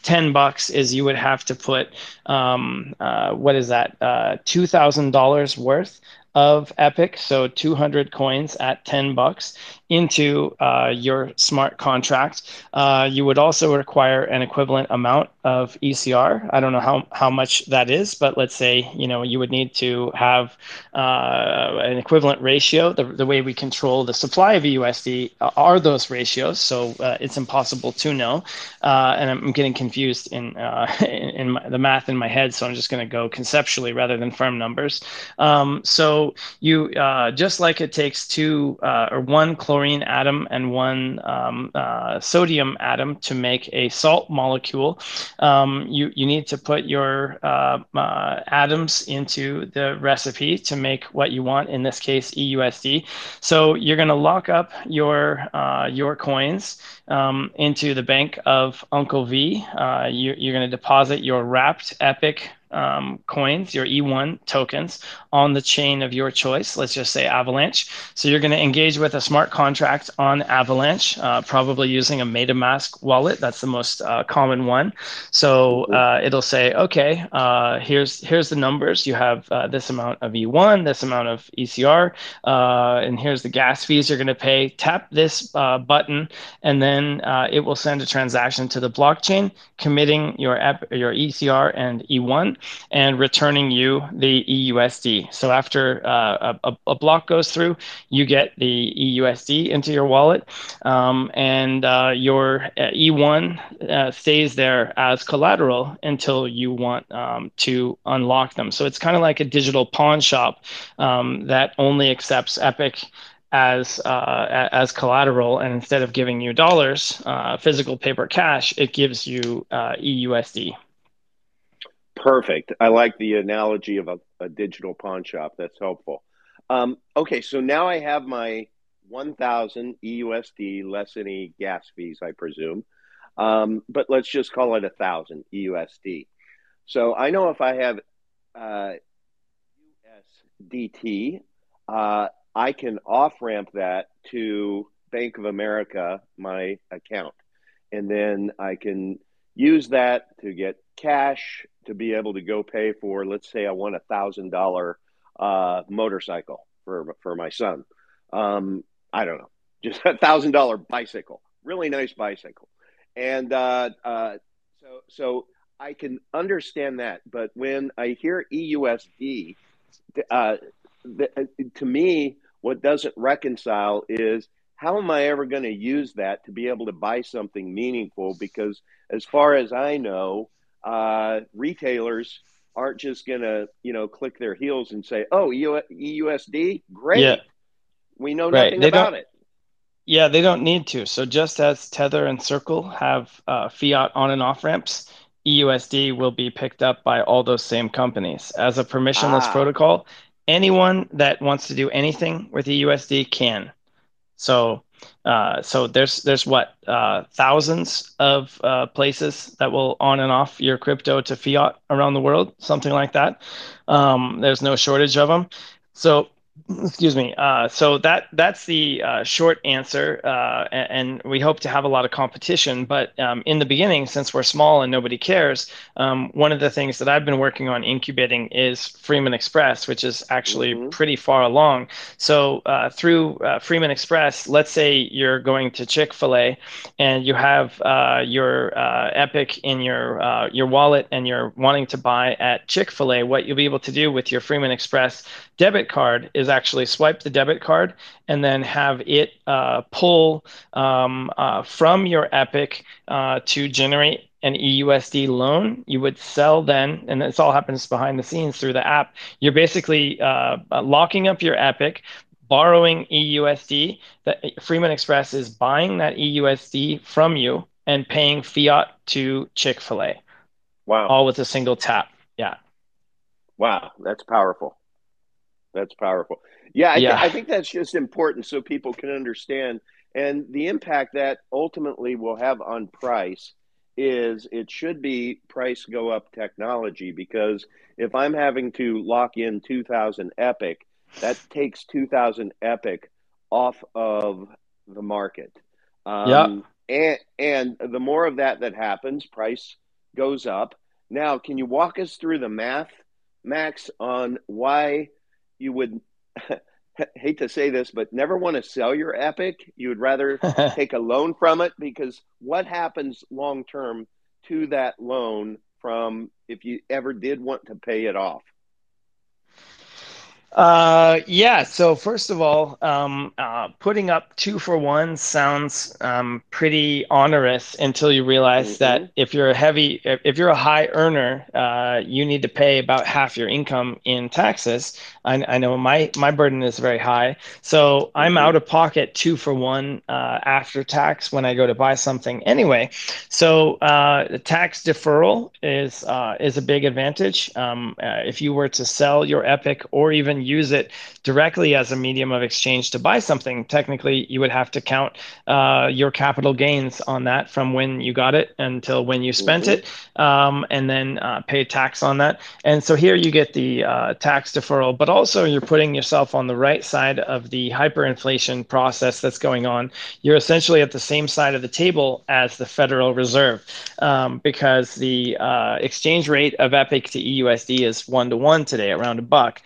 10 bucks, is you would have to put um, what is that, $2,000 worth of Epic, so 200 coins at 10 bucks into uh, your smart contract. Uh, you would also require an equivalent amount of ECR. I don't know how, how much that is, but let's say you know you would need to have uh, an equivalent ratio. The, the way we control the supply of USD are those ratios, so uh, it's impossible to know. Uh, and I'm getting confused in uh, in, in my, the math in my head, so I'm just going to go conceptually rather than firm numbers. Um, so you just like it takes two or one chlorine chlorine atom and one um, uh, sodium atom to make a salt molecule. Um, you, you need to put your uh, uh, atoms into the recipe to make what you want, in this case, EUSD. So you're going to lock up your, uh, your coins um, into the bank of Uncle V. Uh, you, you're going to deposit your wrapped Epic um, coins, your E1 tokens, on the chain of your choice. Let's just say Avalanche. So you're going to engage with a smart contract on Avalanche, uh, probably using a MetaMask wallet. That's the most uh, common one. So mm-hmm. uh, it'll say, okay, uh, here's here's the numbers. You have uh, this amount of E1, this amount of ECR, uh, and here's the gas fees you're going to pay. Tap this button, and then it will send a transaction to the blockchain, committing your app, your ECR and E1 and returning you the EUSD. So after uh, a, a, block goes through, you get the EUSD into your wallet, um, and uh, your uh, E1 uh, stays there as collateral until you want um, to unlock them. So it's kind of like a digital pawn shop um, that only accepts Epic as uh, as collateral, and instead of giving you dollars, uh, physical paper cash, it gives you uh, EUSD. Perfect. I like the analogy of a, a digital pawn shop. That's helpful. Um, okay, so now I have my 1,000 EUSD less any gas fees, I presume. Um, but let's just call it a thousand EUSD. So I know if I have uh, USDT, uh, I can off ramp that to Bank of America, my account. And then I can use that to get cash to be able to go pay for, let's say, I want a thousand dollar uh, motorcycle for for my son. Um, I don't know, just a thousand dollar bicycle, really nice bicycle, and uh, uh, so so I can understand that. But when I hear EUSD, uh, the, to me, what doesn't reconcile is how am I ever going to use that to be able to buy something meaningful? Because as far as I know, uh, retailers aren't just going to, you know, click their heels and say, "Oh, EUSD, great." Yeah. We know nothing right. about it. Yeah, they don't need to. So just as Tether and Circle have uh, fiat on and off ramps, EUSD will be picked up by all those same companies as a permissionless ah. protocol anyone that wants to do anything with the USD can. So, uh, so there's there's what uh, thousands of uh, places that will on and off your crypto to fiat around the world, something like that. Um, there's no shortage of them. So Excuse me. Uh, so that that's the uh, short answer, uh, and, we hope to have a lot of competition. But um, in the beginning, since we're small and nobody cares, um, one of the things that I've been working on incubating is Freeman Express, which is actually mm-hmm. pretty far along. So uh, through uh, Freeman Express, let's say you're going to Chick Fil A, and you have uh, your Epic in your your wallet, and you're wanting to buy at Chick Fil A. What you'll be able to do with your Freeman Express debit card is actually swipe the debit card and then have it uh, pull um, uh, from your Epic uh, to generate an EUSD loan. You would sell then, and this all happens behind the scenes through the app. You're basically uh, locking up your Epic, borrowing EUSD. That Freeman Express is buying that EUSD from you and paying fiat to Chick Fil A. Wow! All with a single tap. Yeah. Wow, that's powerful. That's powerful. Yeah, I, yeah. Th- I think that's just important so people can understand. And the impact that ultimately will have on price is it should be price go up technology because if I'm having to lock in 2000 Epic, that takes 2000 Epic off of the market. Um, yeah. And, and the more of that that happens, price goes up. Now, can you walk us through the math, Max, on why you would hate to say this, but never want to sell your Epic. You would rather take a loan from it because what happens long term to that loan from if you ever did want to pay it off? Uh, yeah. So first of all, um, uh, putting up two for one sounds um, pretty onerous until you realize mm-hmm. that if you're a heavy, if you're a high earner, uh, you need to pay about half your income in taxes. I, I know my my burden is very high, so mm-hmm. I'm out of pocket two for one uh, after tax when I go to buy something anyway. So uh, the tax deferral is uh, is a big advantage. Um, if you were to sell your Epic or even use it directly as a medium of exchange to buy something, technically you would have to count uh, your capital gains on that from when you got it until when you spent mm-hmm. it, um, and then uh, pay tax on that. And so here you get the uh, tax deferral, but also you're putting yourself on the right side of the hyperinflation process that's going on. You're essentially at the same side of the table as the Federal Reserve um, because the uh, exchange rate of EPIC to EUSD is one to one today, around a buck.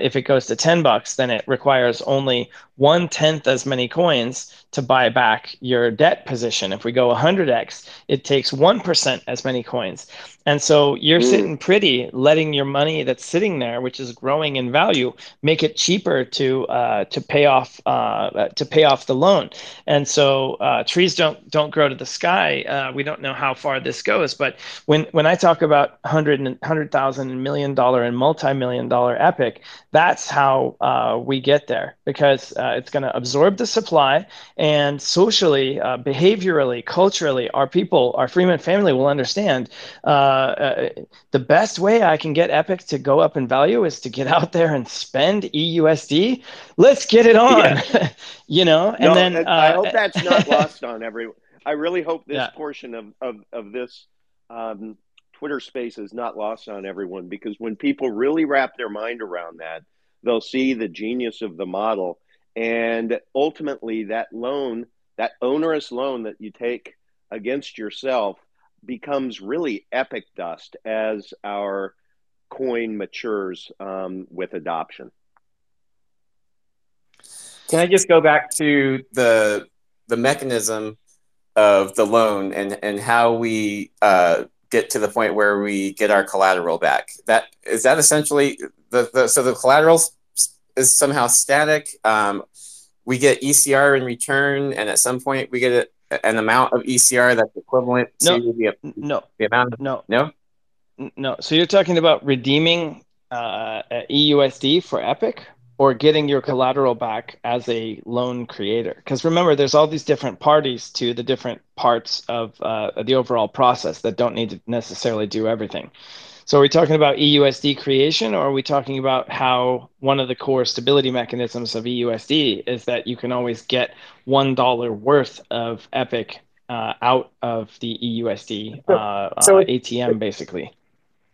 If it goes to 10 bucks, then it requires only one tenth as many coins to buy back your debt position. If we go 100x, it takes 1% as many coins. And so you're mm. sitting pretty, letting your money that's sitting there, which is growing in value, make it cheaper to uh, to pay off uh, to pay off the loan. And so uh, trees don't don't grow to the sky. Uh, we don't know how far this goes, but when when I talk about hundred and hundred thousand and million dollar and multi million dollar epic, that's how uh, we get there because uh, it's going to absorb the supply and socially, behaviorally, culturally, our people, our Freeman family will understand. Uh, uh, the best way I can get Epic to go up in value is to get out there and spend EUSD. Let's get it on, yeah. you know. And no, then uh, I hope that's not lost on everyone. I really hope this yeah. portion of of of this um, Twitter space is not lost on everyone because when people really wrap their mind around that, they'll see the genius of the model, and ultimately that loan, that onerous loan that you take against yourself becomes really epic dust as our coin matures um, with adoption. Can I just go back to the the mechanism of the loan and and how we uh, get to the point where we get our collateral back? That is that essentially the, the so the collateral is somehow static. Um, we get ECR in return, and at some point we get it an amount of ECR that's equivalent no, to the, no, the amount? Of, no, no, no. So you're talking about redeeming uh, EUSD for Epic or getting your collateral back as a loan creator? Because remember, there's all these different parties to the different parts of uh, the overall process that don't need to necessarily do everything. So are we talking about EUSD creation or are we talking about how one of the core stability mechanisms of EUSD is that you can always get $1 worth of Epic uh, out of the EUSD uh, so uh, ATM basically?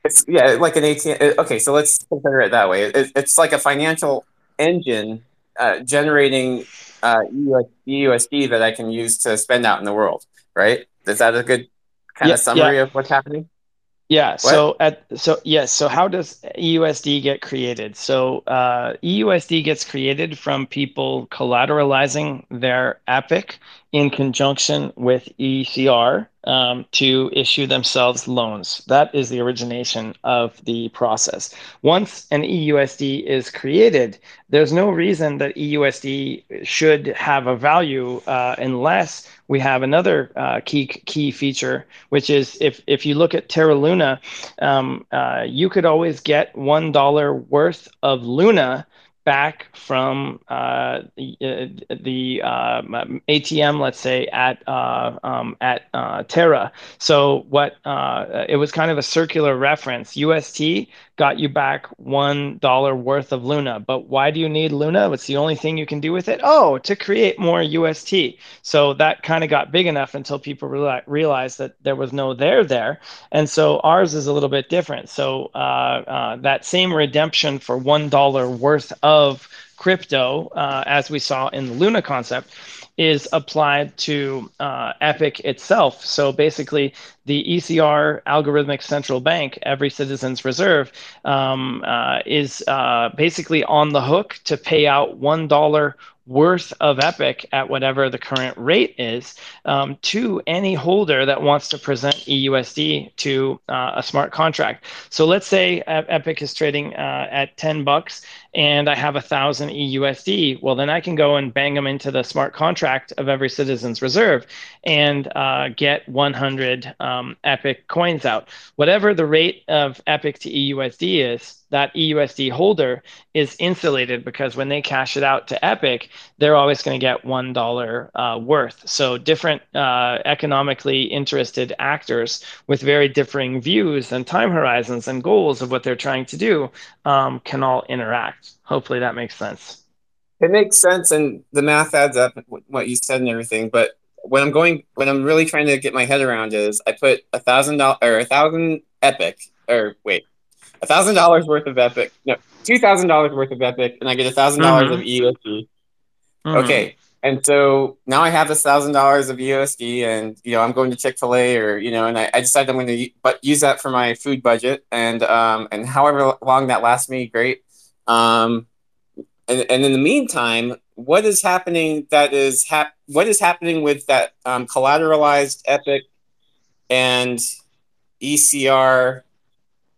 It's yeah, like an ATM. Uh, okay, so let's consider it that way. It, it's like a financial engine uh, generating uh, EUSD that I can use to spend out in the world, right? Is that a good kind yeah, of summary yeah. of what's happening? Yeah. What? So at so yes. So how does EUSD get created? So uh, EUSD gets created from people collateralizing their Epic in conjunction with ECR um, to issue themselves loans. That is the origination of the process. Once an EUSD is created, there's no reason that EUSD should have a value uh, unless we have another uh, key key feature, which is if if you look at Terra Luna, um, uh, you could always get one dollar worth of Luna back from uh, the, uh, the uh, ATM, let's say at uh, um, at uh, Terra. So what uh, it was kind of a circular reference. UST got you back one dollar worth of Luna, but why do you need Luna? It's the only thing you can do with it. Oh, to create more UST. So that kind of got big enough until people reali- realized that there was no there there, and so ours is a little bit different. So that same redemption for one dollar worth of of crypto, uh, as we saw in the Luna concept, is applied to uh, Epic itself. So basically, the ECR algorithmic central bank, every citizen's reserve, um, uh, is uh, basically on the hook to pay out one dollar worth of Epic at whatever the current rate is um, to any holder that wants to present EUSD to uh, a smart contract. So let's say Epic is trading uh, at 10 bucks and I have a thousand EUSD. Well, then I can go and bang them into the smart contract of every citizen's reserve and uh, get 100 um, Epic coins out. Whatever the rate of Epic to EUSD is, that EUSD holder is insulated because when they cash it out to Epic, they're always going to get one dollar uh, worth. So different uh, economically interested actors with very differing views and time horizons and goals of what they're trying to do um, can all interact. Hopefully that makes sense. It makes sense, and the math adds up. What you said and everything, but when I'm going, when I'm really trying to get my head around is, I put a thousand dollars or a thousand Epic, or wait, a thousand dollars worth of Epic. No, two thousand dollars worth of Epic, and I get a thousand dollars of mm-hmm. USD. Mm-hmm. Okay, and so now I have a thousand dollars of USD, and you know I'm going to Chick Fil A, or you know, and I, I decide I'm going to but use that for my food budget, and um and however long that lasts me, great. Um, and, and in the meantime, what is happening that is hap- what is happening with that um, collateralized epic and ECR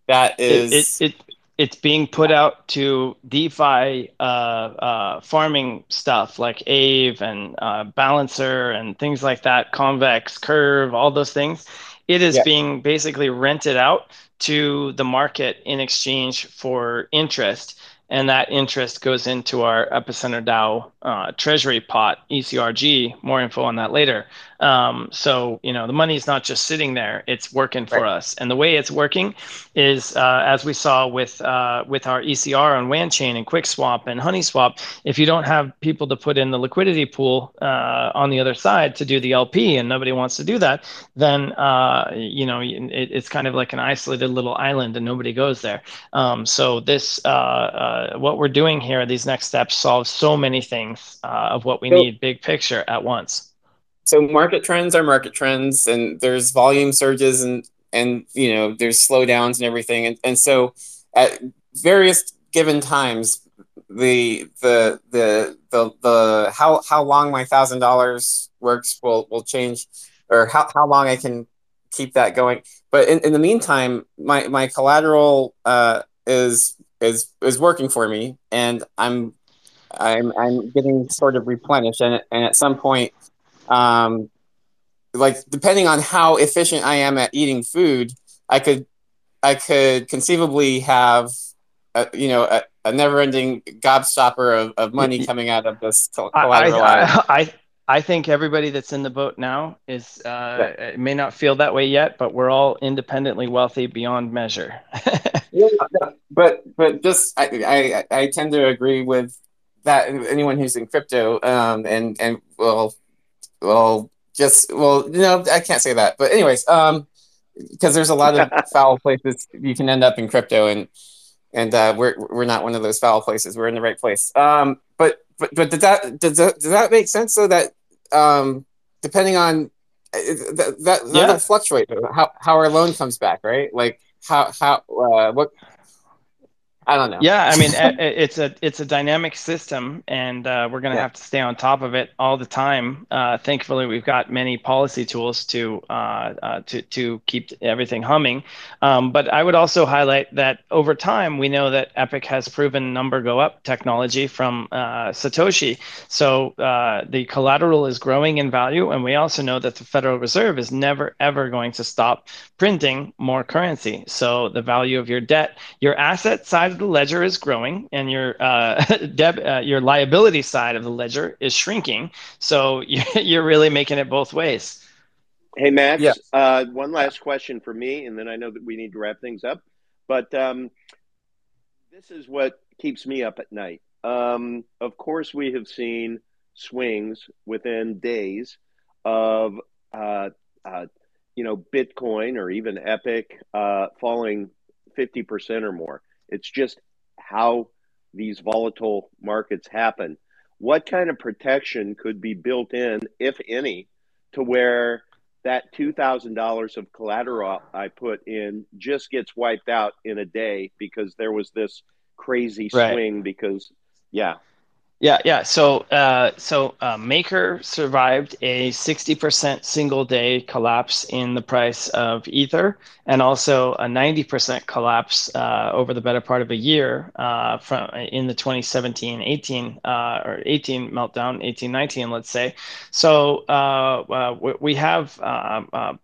that is it, it, it it's being put out to DeFi uh, uh, farming stuff like Aave and uh, Balancer and things like that, Convex, Curve, all those things. It is yeah. being basically rented out to the market in exchange for interest and that interest goes into our Epicenter DAO uh, treasury pot, ECRG. More info on that later. Um, so you know the money is not just sitting there; it's working for right. us. And the way it's working is, uh, as we saw with uh, with our ECR on WanChain and QuickSwap and HoneySwap. If you don't have people to put in the liquidity pool uh, on the other side to do the LP, and nobody wants to do that, then uh, you know it, it's kind of like an isolated little island, and nobody goes there. Um, so this uh, what we're doing here, these next steps solve so many things of what we so, need, big picture at once so market trends are market trends and there's volume surges and and you know there's slowdowns and everything. And, and so at various given times the the the the, the how how long my thousand dollars works will will change or how, how long i can keep that going. But in, in the meantime my my collateral uh is is is working for me and i'm i'm i'm getting sort of replenished. And, and at some point um, like depending on how efficient I am at eating food, I could I could conceivably have a, you know a, a never-ending gobstopper of, of money coming out of this collateral. I, I, I, I think everybody that's in the boat now is uh, yeah. may not feel that way yet, but we're all independently wealthy beyond measure. yeah, but but just I, I I tend to agree with that anyone who's in crypto um, and and well well, just well, you know, I can't say that, but anyways, um, because there's a lot of foul places you can end up in crypto, and and uh, we're we're not one of those foul places. We're in the right place. Um, but but but did that does that does that make sense? So that um, depending on uh, that that, yeah. that fluctuates how how our loan comes back, right? Like how how uh, what I don't know. Yeah, I mean, it's a it's a dynamic system, and uh, we're going to yeah. have to stay on top of it all the time. Uh, thankfully, we've got many policy tools to uh, uh to to keep everything humming. Um, but I would also highlight that over time, we know that Epic has proven number go up technology from uh, Satoshi. So uh, the collateral is growing in value, and we also know that the Federal Reserve is never ever going to stop printing more currency. So the value of your debt, your asset side of the ledger is growing and your uh, deb, uh, your liability side of the ledger is shrinking. So you're really making it both ways. Hey Max, yeah. uh, one last question for me, and then I know that we need to wrap things up. But um, this is what keeps me up at night. Um, of course, we have seen swings within days of uh, uh, you know Bitcoin or even Epic uh, falling fifty percent or more. It's just how these volatile markets happen. What kind of protection could be built in, if any, to where that $2,000 of collateral I put in just gets wiped out in a day because there was this crazy swing right. because, yeah. Yeah, yeah. So, uh, so uh, Maker survived a 60% single day collapse in the price of Ether, and also a 90% collapse uh, over the better part of a year uh, from in the 2017-18 uh, or 18 meltdown, 18-19, let's say. So uh, we have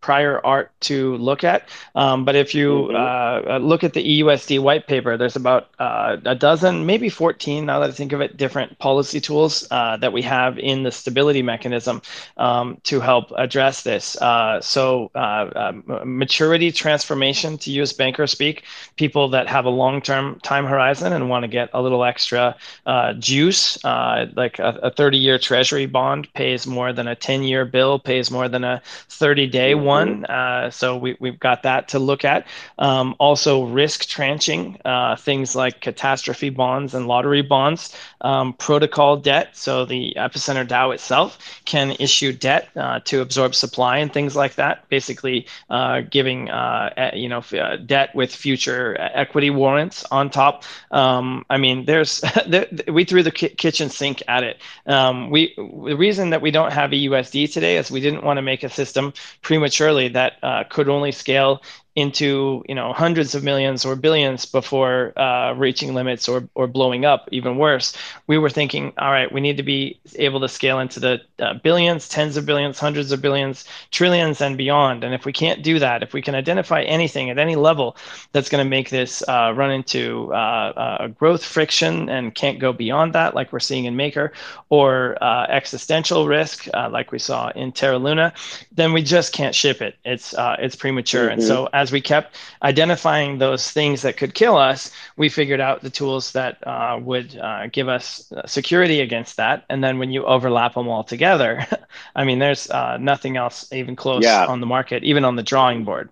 prior art to look at, um, but if you mm-hmm. look at the EUSD white paper, there's about a dozen, maybe 14 now that I think of it, different policy tools uh, that we have in the stability mechanism um, to help address this. Uh, so uh, um, maturity transformation, to use banker speak, people that have a long-term time horizon and want to get a little extra uh, juice, uh, like a 30-year treasury bond pays more than a 10-year bill, pays more than a 30-day mm-hmm. one. Uh, so we, we've got that to look at. Um, also risk tranching, things like catastrophe bonds and lottery bonds, um, protocol debt. So the Epicenter DAO itself can issue debt uh, to absorb supply and things like that. Basically, uh, giving uh, you know debt with future equity warrants on top. Um, I mean, there's we threw the kitchen sink at it. Um, we the reason that we don't have a USD today is we didn't want to make a system prematurely that uh, could only scale into you know hundreds of millions or billions before uh, reaching limits or or blowing up even worse. We were thinking all right we need to be able to scale into the uh, billions tens of billions hundreds of billions trillions and beyond. And if we can't do that if we can identify anything at any level that's going to make this uh, run into uh, uh, growth friction and can't go beyond that like we're seeing in maker or uh, existential risk like we saw in terra luna then we just can't ship it. It's it's premature. Mm-hmm. and so as as we kept identifying those things that could kill us, we figured out the tools that uh, would uh, give us uh, security against that. And then when you overlap them all together, I mean, there's uh, nothing else even close yeah. on the market, even on the drawing board.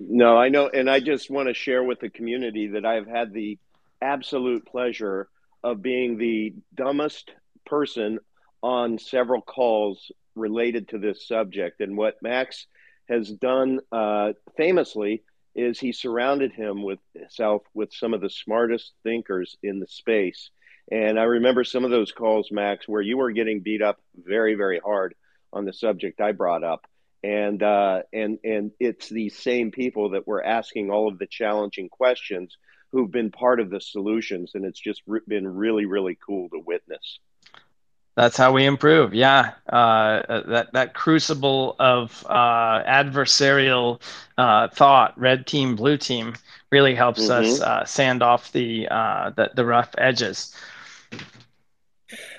No, I know. And I just want to share with the community that I've had the absolute pleasure of being the dumbest person on several calls related to this subject. And what Max has done uh, famously is he surrounded him with himself with some of the smartest thinkers in the space. And I remember some of those calls, Max, where you were getting beat up very, very hard on the subject I brought up. And uh, and and it's these same people that were asking all of the challenging questions who've been part of the solutions, and it's just re- been really, really cool to witness. That's how we improve. Yeah, uh, that that crucible of uh, adversarial uh, thought, red team, blue team, really helps mm-hmm. us uh, sand off the, uh, the, the rough edges.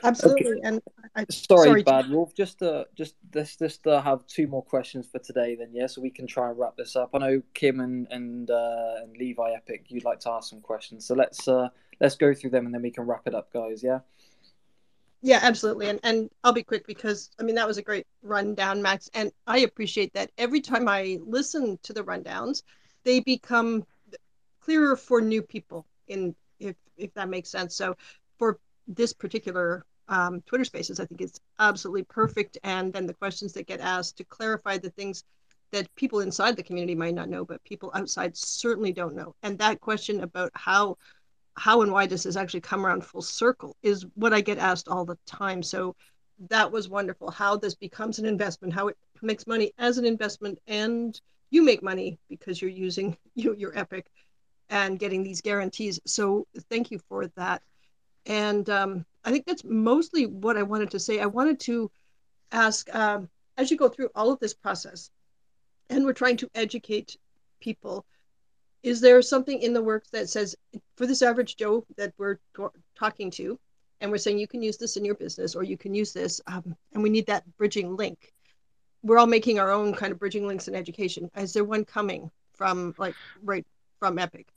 Absolutely. Okay. And I, sorry, sorry, Bad Wolf. Just uh, just let's just uh, have two more questions for today, then. Yeah, so we can try and wrap this up. I know Kim and and uh, and Levi Epic, you'd like to ask some questions, so let's uh, let's go through them and then we can wrap it up, guys. Yeah. Yeah, absolutely. And and I'll be quick because I mean that was a great rundown, Max. And I appreciate that every time I listen to the rundowns, they become clearer for new people in if if that makes sense. So for this particular um, Twitter Spaces, I think it's absolutely perfect. And then the questions that get asked to clarify the things that people inside the community might not know, but people outside certainly don't know. And that question about how how and why this has actually come around full circle is what I get asked all the time. So that was wonderful. How this becomes an investment, how it makes money as an investment, and you make money because you're using you, your Epic and getting these guarantees. So thank you for that. And um, I think that's mostly what I wanted to say. I wanted to ask um, as you go through all of this process, and we're trying to educate people is there something in the works that says for this average joe that we're talking to and we're saying you can use this in your business or you can use this um, and we need that bridging link. We're all making our own kind of bridging links in education. Is there one coming from like right from epic?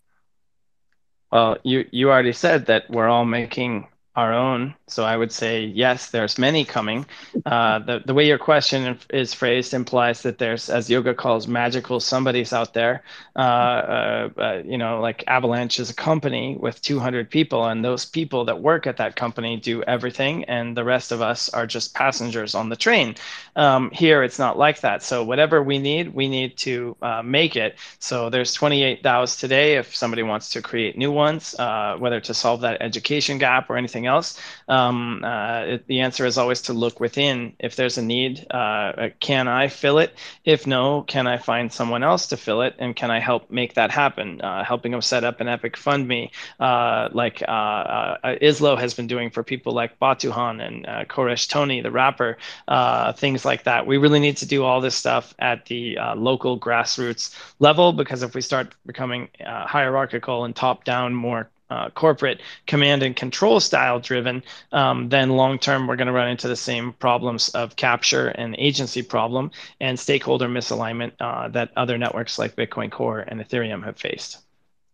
Well you you already said that we're all making our own. So I would say yes, there's many coming. Uh, the the way your question is phrased implies that there's, as yoga calls, magical somebodies out there. Uh, uh, uh you know, like Avalanche is a company with 200 people, and those people that work at that company do everything, and the rest of us are just passengers on the train. Um, here, it's not like that. So whatever we need, we need to uh, make it. So there's 28 DAOs today. If somebody wants to create new ones, uh, whether to solve that education gap or anything else? Um, uh, it, the answer is always to look within. If there's a need, uh, can I fill it? If no, can I find someone else to fill it? And can I help make that happen? Uh, helping them set up an Epic Fund Me, uh, like uh, uh, Islo has been doing for people like Batuhan and uh, Koresh Tony, the rapper, things like that. We really need to do all this stuff at the local grassroots level because if we start becoming hierarchical and top down more uh, corporate command and control style driven, um, then long term we're going to run into the same problems of capture and agency problem and stakeholder misalignment uh, that other networks like Bitcoin Core and Ethereum have faced.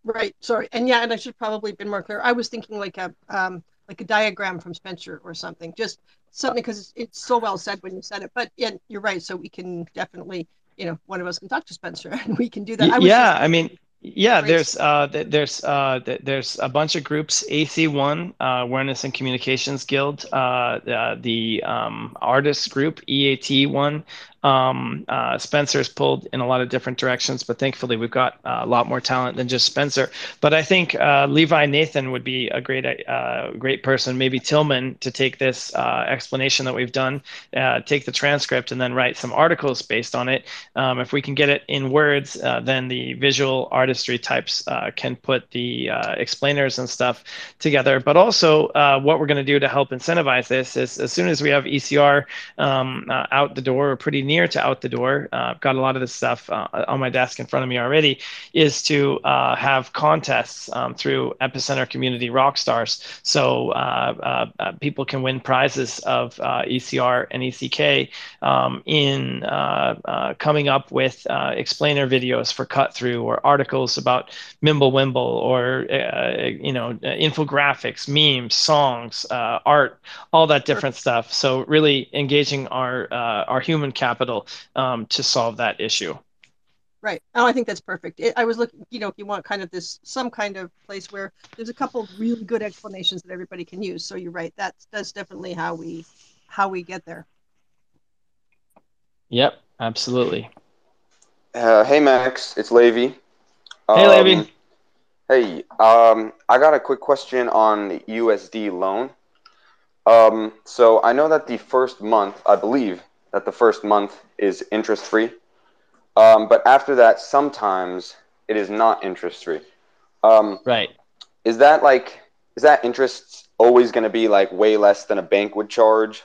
Right. Sorry. And yeah, and I should probably been more clear. I was thinking like a um, like a diagram from Spencer or something, just something because it's, it's so well said when you said it. But yeah, you're right. So we can definitely, you know, one of us can talk to Spencer and we can do that. I yeah. Just... I mean, Yeah, there's uh, there's uh, there's a bunch of groups. AC1 uh, Awareness and Communications Guild, uh, the, the um, artists group EAT1, um, uh, Spencer's pulled in a lot of different directions, but thankfully we've got uh, a lot more talent than just Spencer. But I think uh, Levi Nathan would be a great, uh, great person. Maybe Tillman to take this uh, explanation that we've done, take the transcript, and then write some articles based on it. Um, if we can get it in words, then the visual artistry types can put the explainers and stuff together. But also, what we're going to do to help incentivize this is as soon as we have ECR um, out the door, or pretty near near to out the door, uh, I've got a lot of this stuff uh, on my desk in front of me already, is to uh, have contests um, through Epicenter Community Rockstars. So uh, uh, people can win prizes of ECR and ECK um, in coming up with explainer videos for cut through or articles about Mimblewimble or you know infographics, memes, songs, art, all that different stuff. So really engaging our our human capital capital um, to solve that issue. Right. Oh, I think that's perfect. It, I was looking, you know, if you want kind of this, some kind of place where there's a couple of really good explanations that everybody can use. So you're right. That's that's definitely how we how we get there. Yep, absolutely. Uh, hey Max, it's Levy. Hey um, Levy. Hey, um, I got a quick question on USD loan. Um, so I know that the first month, I believe, that the first month is interest free. Um, but after that, sometimes it is not interest free. Um, right. Is that like, is that interest always going to be like way less than a bank would charge?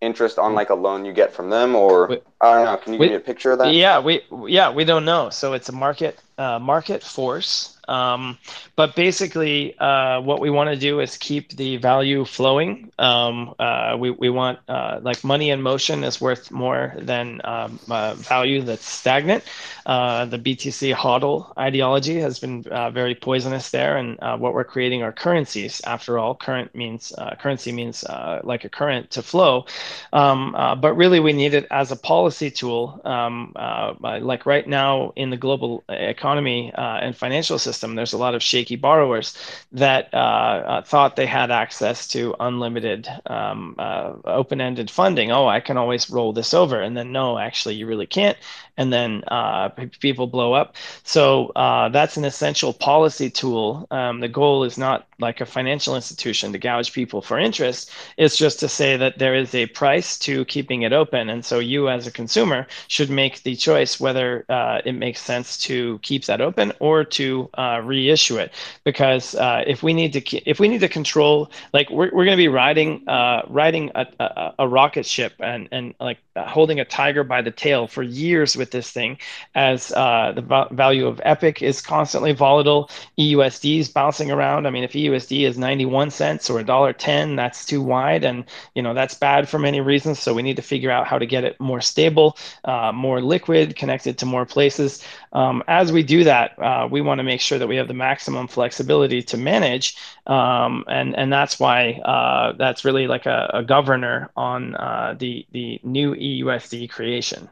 interest on like a loan you get from them or we, i don't know can you we, give me a picture of that yeah we yeah we don't know so it's a market uh, market force um, but basically, uh, what we want to do is keep the value flowing. Um, uh, we, we want uh, like money in motion is worth more than um, uh, value that's stagnant. Uh, the BTC HODL ideology has been uh, very poisonous there, and what we're creating are currencies. After all, current means currency means like a current to flow. Um, but really, we need it as a policy tool. Um, like right now in the global economy and financial system system, there's a lot of shaky borrowers that uh, uh, thought they had access to unlimited um, uh, open-ended funding. Oh, I can always roll this over, and then no, actually, you really can't. And then uh, people blow up. So uh, that's an essential policy tool. Um, the goal is not like a financial institution to gouge people for interest. It's just to say that there is a price to keeping it open, and so you as a consumer should make the choice whether uh, it makes sense to keep that open or to uh, reissue it. Because uh, if we need to, if we need to control, like we're, we're going to be riding uh, riding a, a, a, rocket ship and and like holding a tiger by the tail for years with this thing, as uh, the value of Epic is constantly volatile. EUSD is bouncing around. I mean, if EUSD is 91 cents or a dollar 10, that's too wide, and you know that's bad for many reasons. So we need to figure out how to get it more stable, uh, more liquid, connected to more places. Um, as we do that, we want to make sure that we have the maximum flexibility to manage, um, and and that's why uh, that's really like a, a governor on uh, the the new EUSD creation.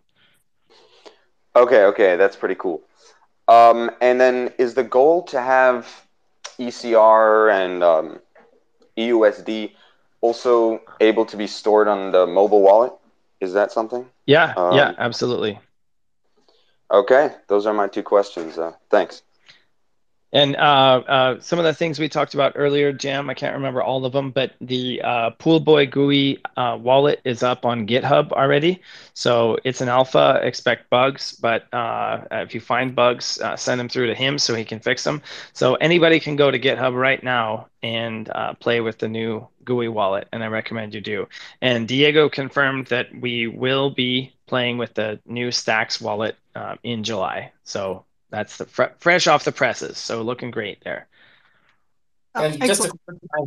Okay, okay, that's pretty cool. Um, and then is the goal to have ECR and um, EUSD also able to be stored on the mobile wallet? Is that something? Yeah, um, yeah, absolutely. Okay, those are my two questions. Uh, thanks. And uh, uh, some of the things we talked about earlier, Jam, I can't remember all of them, but the uh, Poolboy GUI uh, wallet is up on GitHub already. So it's an alpha, expect bugs, but uh, if you find bugs, uh, send them through to him so he can fix them. So anybody can go to GitHub right now and play with the new GUI wallet, and I recommend you do. And Diego confirmed that we will be playing with the new Stacks wallet in July. So that's the fr- fresh off the presses. So looking great there. Oh, and just to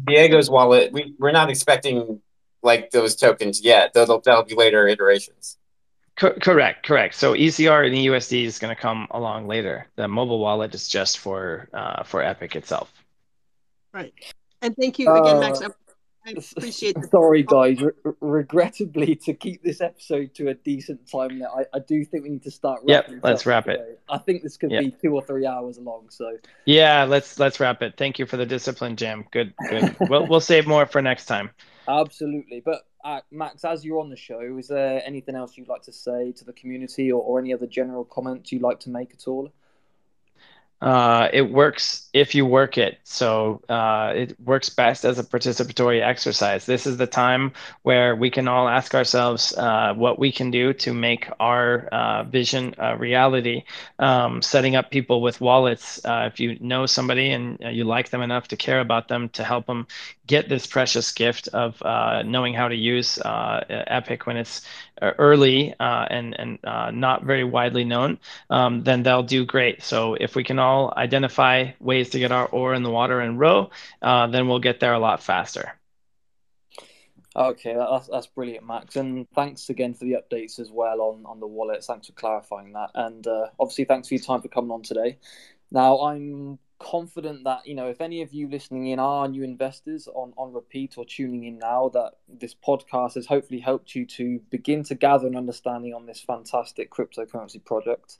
Diego's wallet, we, we're not expecting like those tokens yet. That'll, that'll be later iterations. Co- correct, correct. So ECR and EUSD is going to come along later. The mobile wallet is just for uh, for Epic itself. Right. And thank you again, uh, Max. I appreciate the Sorry, guys. Re- regrettably, to keep this episode to a decent time, I, I do think we need to start. Yep, let's wrap today. it. I think this could Yep. be two or three hours long. So Yeah, let's let's wrap it. Thank you for the discipline, Jam. Good, good. we'll we'll save more for next time. absolutely. But uh, Max, as you're on the show, is there anything else you'd like to say to the community, or, or any other general comments you'd like to make at all? Uh, it works if you work it. So uh, it works best as a participatory exercise. This is the time where we can all ask ourselves uh, what we can do to make our uh, vision a reality. Um, setting up people with wallets. Uh, if you know somebody and uh, you like them enough to care about them, to help them get this precious gift of knowing how to use Epic when it's early uh, and and uh, not very widely known, um, then they'll do great. So if we can all identify ways to get our oar in the water and row, uh, then we'll get there a lot faster. Okay, that's that's brilliant, Max, and thanks again for the updates as well on on the wallets. Thanks for clarifying that, and uh, obviously thanks for your time for coming on today. Now I'm confident that you know if any of you listening in are new investors on on repeat or tuning in now, that this podcast has hopefully helped you to begin to gather an understanding on this fantastic cryptocurrency project.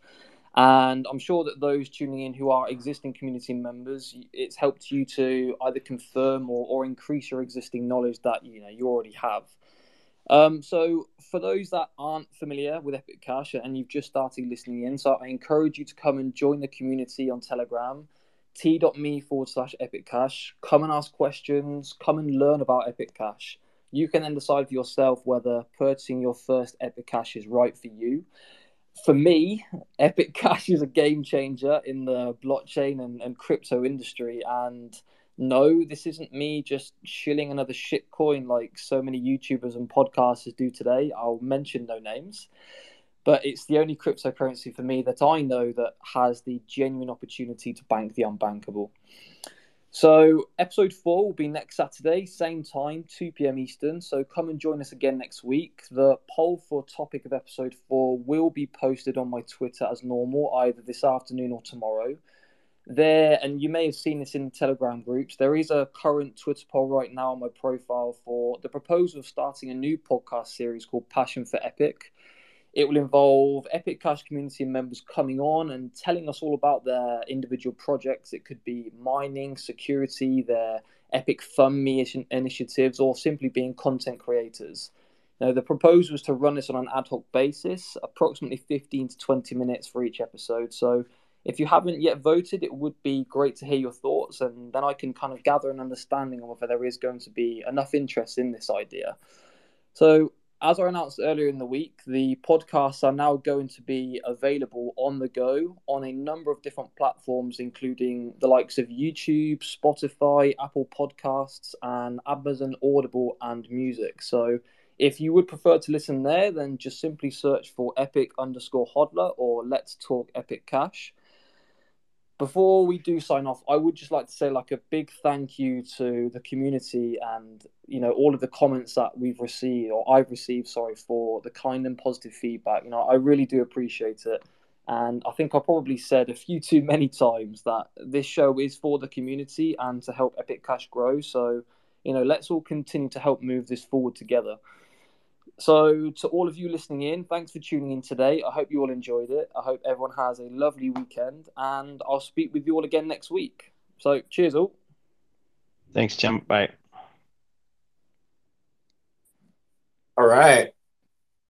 And I'm sure that those tuning in who are existing community members, it's helped you to either confirm or, or increase your existing knowledge that you know you already have. Um, so for those that aren't familiar with Epic Cash and you've just started listening in, so I encourage you to come and join the community on Telegram, t.me forward slash Epic Cash. Come and ask questions, come and learn about Epic Cash. You can then decide for yourself whether purchasing your first Epic Cash is right for you. For me, Epic Cash is a game changer in the blockchain and, and crypto industry. And no, this isn't me just shilling another shitcoin like so many YouTubers and podcasters do today. I'll mention no names. But it's the only cryptocurrency for me that I know that has the genuine opportunity to bank the unbankable. So, episode four will be next Saturday, same time, 2 p.m. Eastern. So, come and join us again next week. The poll for topic of episode four will be posted on my Twitter as normal, either this afternoon or tomorrow. There, and you may have seen this in the Telegram groups, there is a current Twitter poll right now on my profile for the proposal of starting a new podcast series called Passion for Epic. It will involve Epic Cash community members coming on and telling us all about their individual projects. It could be mining, security, their Epic Fund Me initiatives, or simply being content creators. Now, the proposal is to run this on an ad hoc basis, approximately 15 to 20 minutes for each episode. So, if you haven't yet voted, it would be great to hear your thoughts, and then I can kind of gather an understanding of whether there is going to be enough interest in this idea. So, as I announced earlier in the week, the podcasts are now going to be available on the go on a number of different platforms, including the likes of YouTube, Spotify, Apple Podcasts, and Amazon Audible and Music. So if you would prefer to listen there, then just simply search for epic underscore hodler or let's talk epic cash before we do sign off, I would just like to say like a big thank you to the community and you know all of the comments that we've received or I've received, sorry, for the kind and positive feedback. You know, I really do appreciate it. And I think I probably said a few too many times that this show is for the community and to help Epic Cash grow. So, you know, let's all continue to help move this forward together. So, to all of you listening in, thanks for tuning in today. I hope you all enjoyed it. I hope everyone has a lovely weekend, and I'll speak with you all again next week. So, cheers, all. Thanks, Jim. Bye. All right.